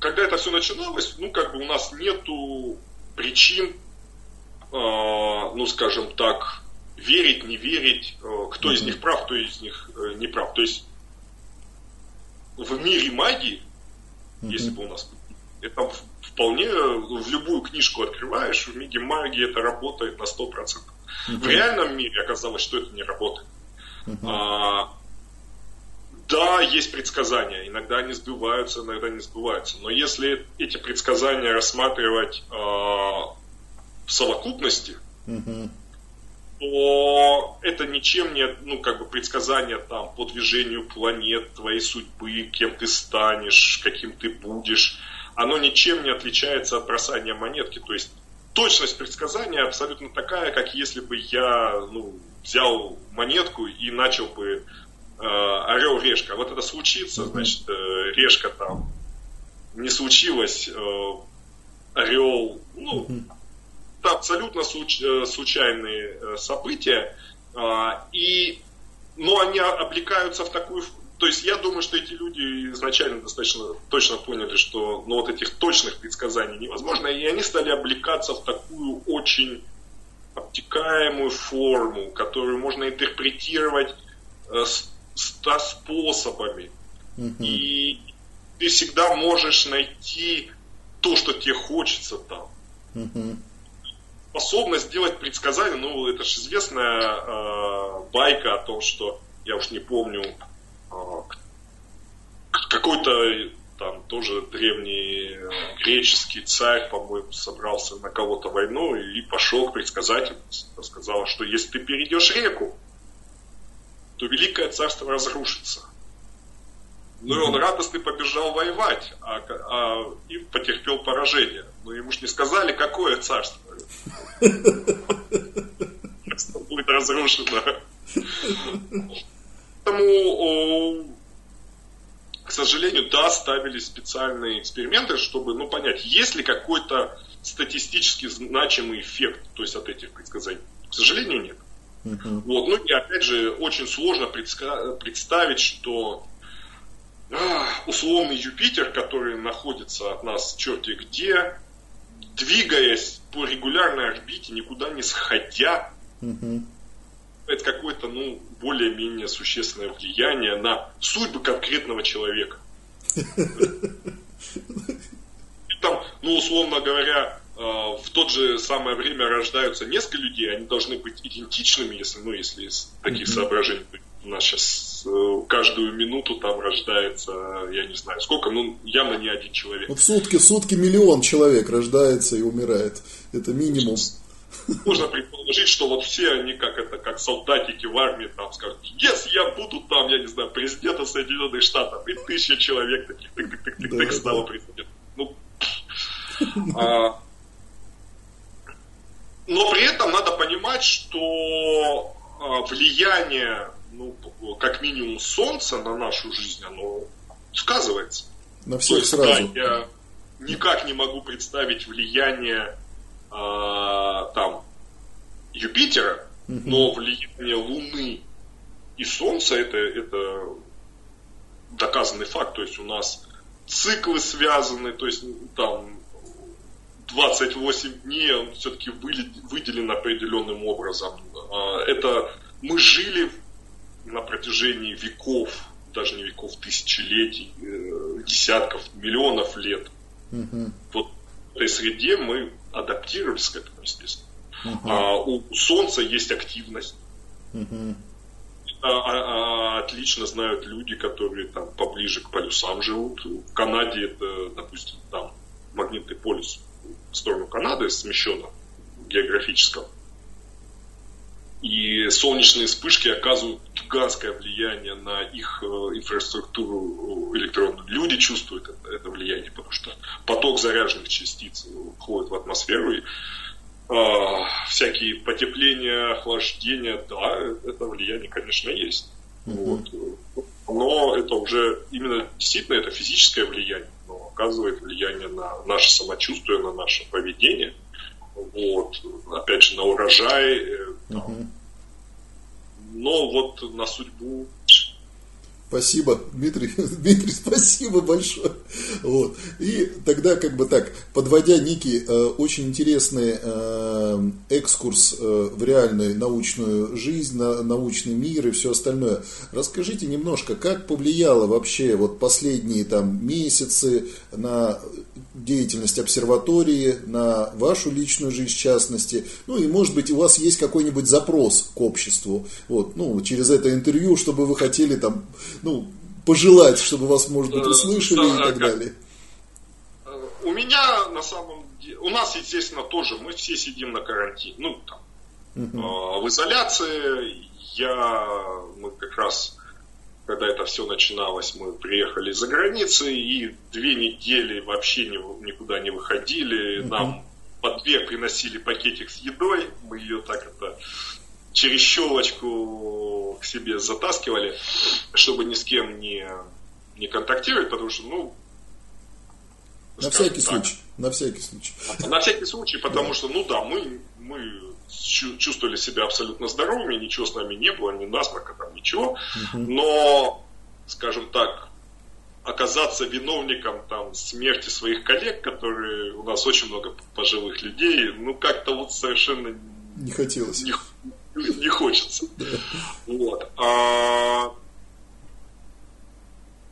когда это все начиналось, ну, как бы у нас нету причин, э, ну, скажем так, верить, не верить, э, кто mm-hmm. из них прав, кто из них э, не прав. То есть в мире магии, mm-hmm. если бы у нас это вполне в любую книжку открываешь, в мире магии это работает на 100%. Mm-hmm. В реальном мире оказалось, что это не работает. Mm-hmm. А, да, есть предсказания, иногда они сбываются, иногда не сбываются. Но если эти предсказания рассматривать э, в совокупности, mm-hmm то это ничем не, ну, как бы предсказание там по движению планет, твоей судьбы, кем ты станешь, каким ты будешь, оно ничем не отличается от бросания монетки. То есть точность предсказания абсолютно такая, как если бы я ну, взял монетку и начал бы э, орел-решка. Вот это случится, значит, э, решка там не случилось, э, орел, ну, это абсолютно случ, э, случайные э, события, а, и, но они облекаются в такую... То есть я думаю, что эти люди изначально достаточно точно поняли, что ну, вот этих точных предсказаний невозможно, и они стали облекаться в такую очень обтекаемую форму, которую можно интерпретировать э, ста способами. Mm-hmm. И ты всегда можешь найти то, что тебе хочется там. Mm-hmm способность сделать предсказания, ну, это же известная э, байка о том, что, я уж не помню, какой-то там тоже древний греческий царь, по-моему, собрался на кого-то войну и пошел к предсказательнице. Сказал, что если ты перейдешь реку, то великое царство разрушится. Ну и он радостный побежал воевать, а, а, и потерпел поражение. Но ему ж не сказали, какое царство. Будет разрушено. Поэтому, к сожалению, да, ставили специальные эксперименты, чтобы ну, понять, есть ли какой-то статистически значимый эффект то есть от этих предсказаний. К сожалению, нет. Uh-huh. Вот, ну и опять же, очень сложно предска- представить, что условный Юпитер, который находится от нас черти где, двигаясь по регулярной орбите, никуда не сходя, угу. Это какое-то, ну, более-менее существенное влияние на судьбы конкретного человека. Там, ну, условно говоря, э, в то же самое время рождаются несколько людей, они должны быть идентичными, если, ну, если из таких соображений у нас сейчас э, каждую минуту там рождается, я не знаю, сколько, ну, явно не один человек. Вот в сутки, сутки миллион человек рождается и умирает. Это минимум. Можно предположить, что вот все они как это, как солдатики в армии там скажут, если я буду там, я не знаю, президентом Соединенных Штатов, и тысяча человек таких тык тык тык тык тык стало президентом. Ну, а, но при этом надо понимать, что а, влияние ну, как минимум солнце на нашу жизнь, оно сказывается. На всех есть, сразу. Да, я никак не могу представить влияние э, там Юпитера, но влияние Луны и Солнца это, это доказанный факт. То есть у нас циклы связаны, то есть там 28 дней он все-таки выделен определенным образом. А, это мы жили на протяжении веков, даже не веков, тысячелетий, э, десятков, миллионов лет. Угу. Вот в этой среде мы адаптировались к этому, естественно. Угу. А у Солнца есть активность. Угу. А, а, отлично знают люди, которые там поближе к полюсам живут. В Канаде это, допустим, там магнитный полюс в сторону Канады смещен географическом. И солнечные вспышки оказывают гигантское влияние на их э, инфраструктуру электронную. Люди чувствуют это, это влияние, потому что поток заряженных частиц входит в атмосферу. И, э, всякие потепления, охлаждения, да, это влияние, конечно, есть. Mm-hmm. Вот. Но это уже именно действительно это физическое влияние, но оказывает влияние на наше самочувствие, на наше поведение – вот, опять же, на урожай, э, там, но вот на судьбу Спасибо, Дмитрий. Дмитрий, спасибо большое. Вот. И тогда, как бы так, подводя некий э, очень интересный э, экскурс э, в реальную научную жизнь, на научный мир и все остальное, расскажите немножко, как повлияло вообще вот последние там месяцы на деятельность обсерватории, на вашу личную жизнь в частности, ну и может быть у вас есть какой-нибудь запрос к обществу, вот, ну, через это интервью, чтобы вы хотели там ну, пожелать, чтобы вас, может быть, э, услышали и так далее? Э, у меня на самом деле, у нас, естественно, тоже, мы все сидим на карантине, ну, там, угу. в изоляции. Я, мы как раз, когда это все начиналось, мы приехали за границей и две недели вообще никуда не выходили. Угу. Нам по две приносили пакетик с едой, мы ее так это через щелочку к себе затаскивали, чтобы ни с кем не, не контактировать, потому что, ну, на всякий так, случай. На всякий случай. На всякий случай, потому да. что, ну да, мы, мы чувствовали себя абсолютно здоровыми, ничего с нами не было, ни насморка, там ничего. Угу. Но, скажем так, оказаться виновником там смерти своих коллег, которые у нас очень много пожилых людей, ну как-то вот совершенно не хотелось. Не, не хочется. Вот. А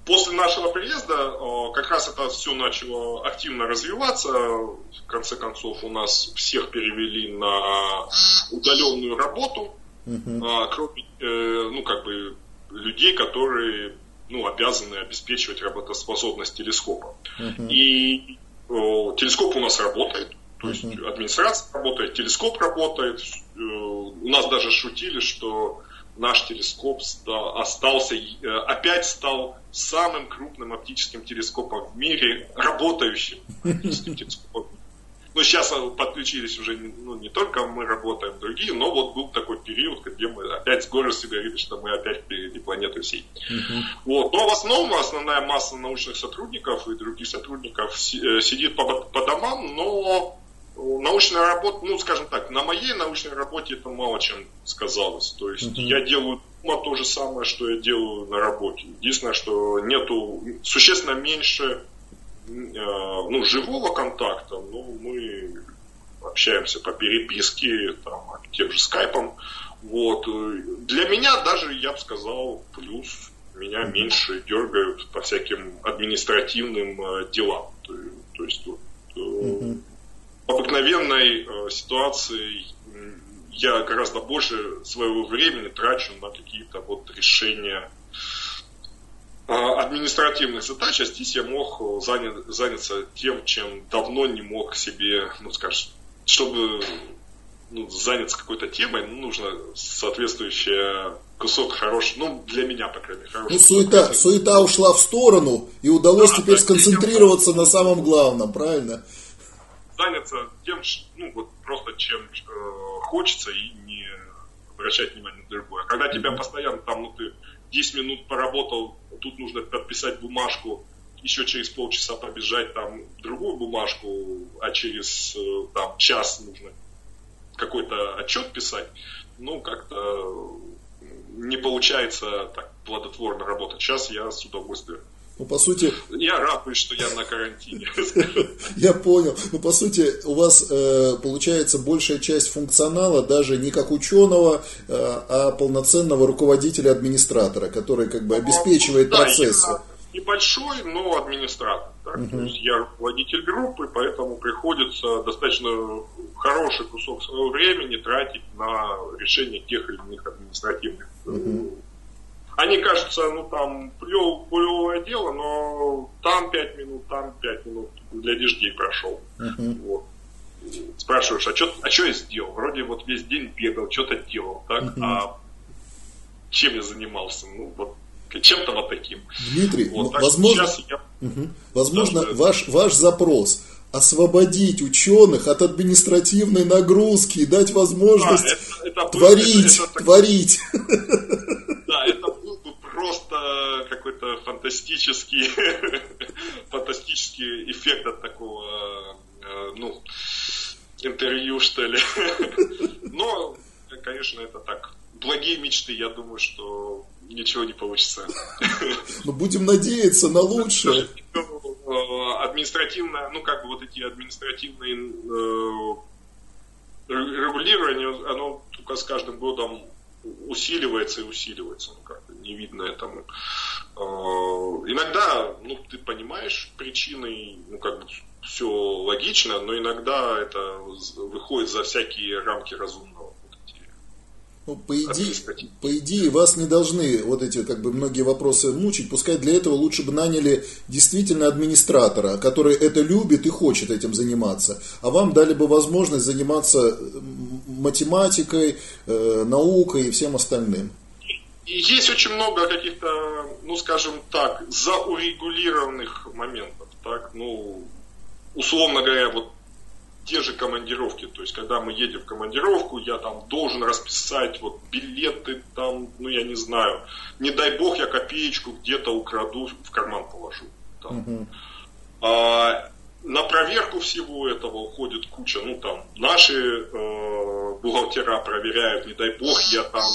после нашего приезда как раз это все начало активно развиваться. В конце концов, у нас всех перевели на удаленную работу, uh кроме, э, ну, как бы, людей, которые ну, обязаны обеспечивать работоспособность телескопа. И телескоп у нас работает. То есть администрация работает, телескоп работает. Э, у нас даже шутили, что наш телескоп остался, э, опять стал самым крупным оптическим телескопом в мире, работающим оптическим телескопом. Но сейчас подключились уже ну, не только мы работаем, другие, но вот был такой период, где мы опять с гордостью говорили, что мы опять впереди планеты всей. Uh-huh. Вот. Но в основном основная масса научных сотрудников и других сотрудников э, сидит по, по домам, но научная работа, ну, скажем так, на моей научной работе это мало чем сказалось. То есть uh-huh. я делаю то же самое, что я делаю на работе. Единственное, что нету существенно меньше э, ну, живого контакта, но мы общаемся по переписке, там, тем же скайпом. Вот. Для меня даже, я бы сказал, плюс меня меньше дергают по всяким административным э, делам. То, то есть вот, uh-huh обыкновенной э, ситуации я гораздо больше своего времени трачу на какие-то вот решения э, административных задач, а здесь я мог э, занят, заняться тем, чем давно не мог себе, ну, скажем, чтобы ну, заняться какой-то темой, ну, нужно соответствующее кусок хороший, ну, для меня, по крайней мере, хороший. Ну, суета, суета ушла в сторону, и удалось да, теперь да, сконцентрироваться на самом главном, правильно? Заняться тем, ну, вот просто чем э, хочется и не обращать внимание на другое. А когда тебя постоянно там, ну, ты 10 минут поработал, тут нужно подписать бумажку, еще через полчаса побежать там другую бумажку, а через э, там час нужно какой-то отчет писать, ну, как-то не получается так плодотворно работать. Сейчас я с удовольствием Ну, по сути... Я радуюсь, что я на карантине. Я понял. Ну, по сути, у вас э, получается большая часть функционала даже не как ученого, э, а полноценного руководителя-администратора, который как бы обеспечивает да, процессы. Небольшой, но администратор. Так? Угу. То есть я руководитель группы, поэтому приходится достаточно хороший кусок своего времени тратить на решение тех или иных административных угу. Они кажутся, ну там, плевое дело, но там 5 минут, там 5 минут, для день прошел. Uh-huh. Вот. Спрашиваешь, а что а я сделал? Вроде вот весь день бегал, что-то делал, так? Uh-huh. А чем я занимался? Ну, вот чем-то вот таким. Дмитрий, вот, ну, возможно, я... угу. возможно да, ваш, ваш запрос освободить ученых от административной нагрузки и дать возможность а, это, это творить, это, это, творить. Да, это просто какой-то фантастический, фантастический эффект от такого, э, ну, интервью, что ли. Но, конечно, это так. Благие мечты, я думаю, что ничего не получится. Но будем надеяться на лучшее. Э, административно, ну как бы вот эти административные э, регулирования, оно только с каждым годом усиливается и усиливается, ну как не видно этому. Э, иногда, ну, ты понимаешь причины, ну, как бы все логично, но иногда это выходит за всякие рамки разумного. Ну, по, идее, по идее, вас не должны вот эти как бы многие вопросы мучить. Пускай для этого лучше бы наняли действительно администратора, который это любит и хочет этим заниматься. А вам дали бы возможность заниматься математикой, э, наукой и всем остальным. Есть очень много каких-то, ну скажем так, заурегулированных моментов. Так, ну, условно говоря, вот те же командировки. То есть, когда мы едем в командировку, я там должен расписать вот билеты там, ну я не знаю, не дай бог я копеечку где-то украду, в карман положу. Там. Угу. А, на проверку всего этого уходит куча, ну там, наши э, бухгалтера проверяют, не дай бог я там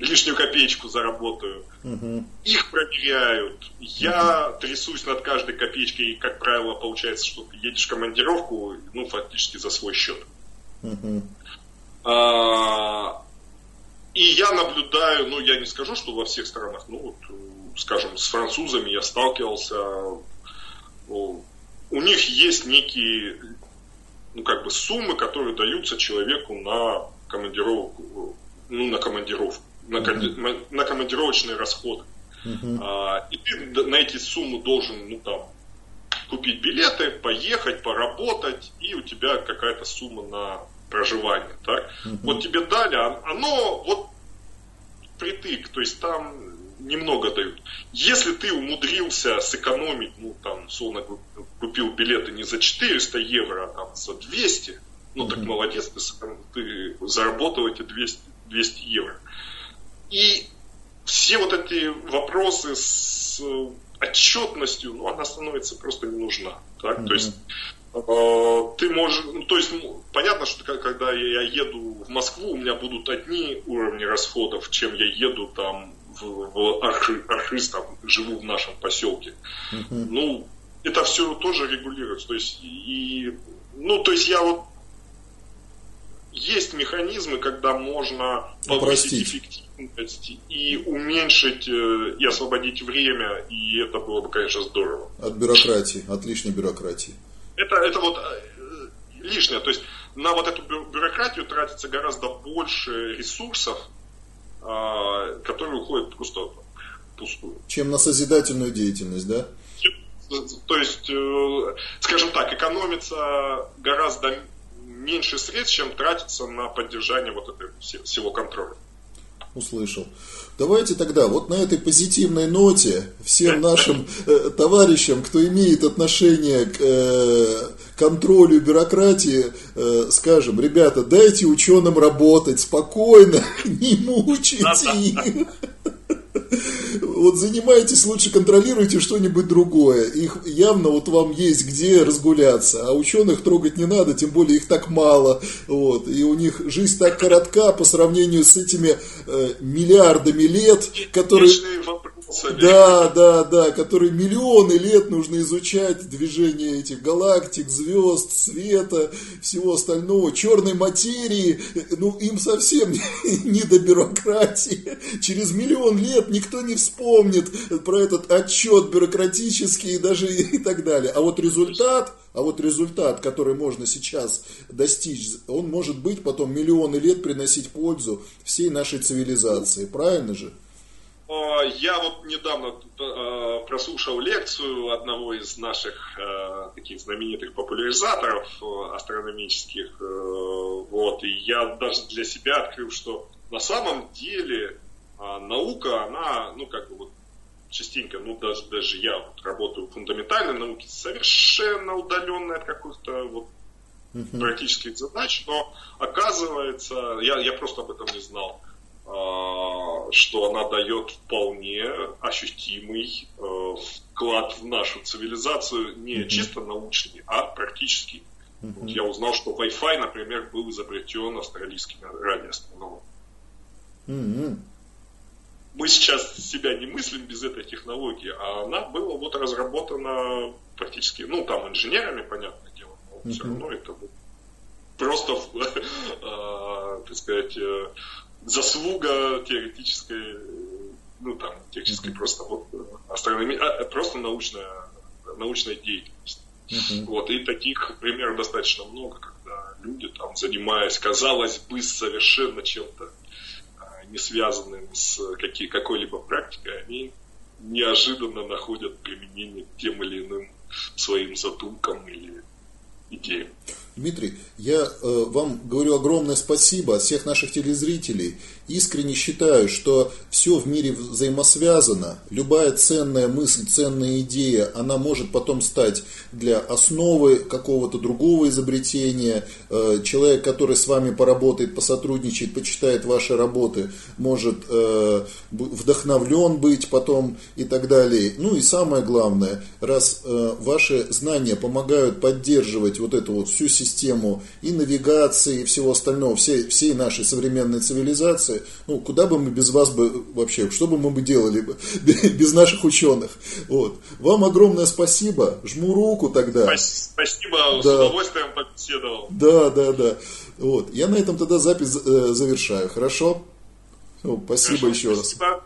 лишнюю копеечку заработаю. Угу. Их проверяют. Я угу. трясусь над каждой копеечкой, и, как правило, получается, что ты едешь в командировку, ну, фактически за свой счет. Угу. А, и я наблюдаю, ну, я не скажу, что во всех странах, ну, вот, скажем, с французами я сталкивался, у них есть некие, ну, как бы суммы, которые даются человеку на командировку, ну, на командировку на, на командировочные расходы. Uh-huh. А, и ты на эти суммы должен, ну там, купить билеты, поехать, поработать, и у тебя какая-то сумма на проживание, так? Uh-huh. Вот тебе дали, а оно вот притык, то есть там немного дают. Если ты умудрился сэкономить, ну там, условно, купил билеты не за 400 евро, а там за 200, ну uh-huh. так молодец, ты, ты заработал эти 200, 200 евро. И все вот эти вопросы с э, отчетностью, ну, она становится просто не нужна. Так? Mm-hmm. То есть э, ты можешь, ну, то есть ну, понятно, что когда я еду в Москву, у меня будут одни уровни расходов, чем я еду там в, в Архи, Архиз, там, живу в нашем поселке. Mm-hmm. Ну, это все тоже регулируется. То есть, и, ну, то есть я вот есть механизмы, когда можно повысить эффективность и уменьшить э, и освободить время, и это было бы, конечно, здорово. От бюрократии, от лишней бюрократии. Это, это вот э, лишнее. То есть на вот эту бюрократию тратится гораздо больше ресурсов, а, которые уходят просто пустую. Чем на созидательную деятельность, да? То есть, э, скажем так, экономится гораздо меньше средств, чем тратится на поддержание вот этого всего контроля. Услышал. Давайте тогда вот на этой позитивной ноте всем нашим э, товарищам, кто имеет отношение к э, контролю бюрократии, э, скажем, ребята, дайте ученым работать спокойно, не мучайте их вот занимайтесь, лучше контролируйте что-нибудь другое. Их явно вот вам есть где разгуляться, а ученых трогать не надо, тем более их так мало. Вот, и у них жизнь так коротка по сравнению с этими э, миллиардами лет, которые... Вопрос Да, да, да, которые миллионы лет нужно изучать движение этих галактик, звезд, света, всего остального, черной материи. Ну, им совсем не до бюрократии. Через миллион лет никто не вспомнит про этот отчет бюрократический даже и так далее. А вот результат, а вот результат, который можно сейчас достичь, он может быть потом миллионы лет приносить пользу всей нашей цивилизации. Правильно же? А, я вот недавно а, прослушал лекцию одного из наших а, таких знаменитых популяризаторов астрономических, вот, и я даже для себя открыл, что на самом деле наука, она, ну, как бы вот частенько, ну, даже, даже я вот работаю в фундаментальной науке, совершенно удаленная от каких-то вот практических задач, но оказывается, я, я просто об этом не знал, а, что она дает вполне ощутимый э, вклад в нашу цивилизацию, не mm-hmm. чисто научный, а практический. Mm-hmm. Вот я узнал, что Wi-Fi, например, был изобретен австралийскими радиоастрономами. Mm-hmm. Мы сейчас себя не мыслим без этой технологии, а она была вот разработана практически, ну, там, инженерами, понятное дело, но mm-hmm. все равно это просто, э, так сказать, э, заслуга теоретической, ну там, теоретической просто вот астрономии, а, просто научная, научная деятельность. Uh-huh. Вот, и таких примеров достаточно много, когда люди там, занимаясь, казалось бы, совершенно чем-то а, не связанным с какие, какой-либо практикой, они неожиданно находят применение тем или иным своим задумкам или идеям. Дмитрий, я э, вам говорю огромное спасибо от всех наших телезрителей. Искренне считаю, что все в мире взаимосвязано. Любая ценная мысль, ценная идея, она может потом стать для основы какого-то другого изобретения. Э, человек, который с вами поработает, посотрудничает, почитает ваши работы, может э, вдохновлен быть потом и так далее. Ну и самое главное, раз э, ваши знания помогают поддерживать вот эту вот всю систему, систему и навигации, и всего остального, всей, всей нашей современной цивилизации, ну, куда бы мы без вас бы вообще, что бы мы бы делали бы без наших ученых. Вот. Вам огромное спасибо, жму руку тогда. Спасибо, да. с удовольствием побеседовал. Да, да, да. Вот. Я на этом тогда запись э, завершаю, хорошо? Ну, спасибо Хорошо, еще спасибо. раз.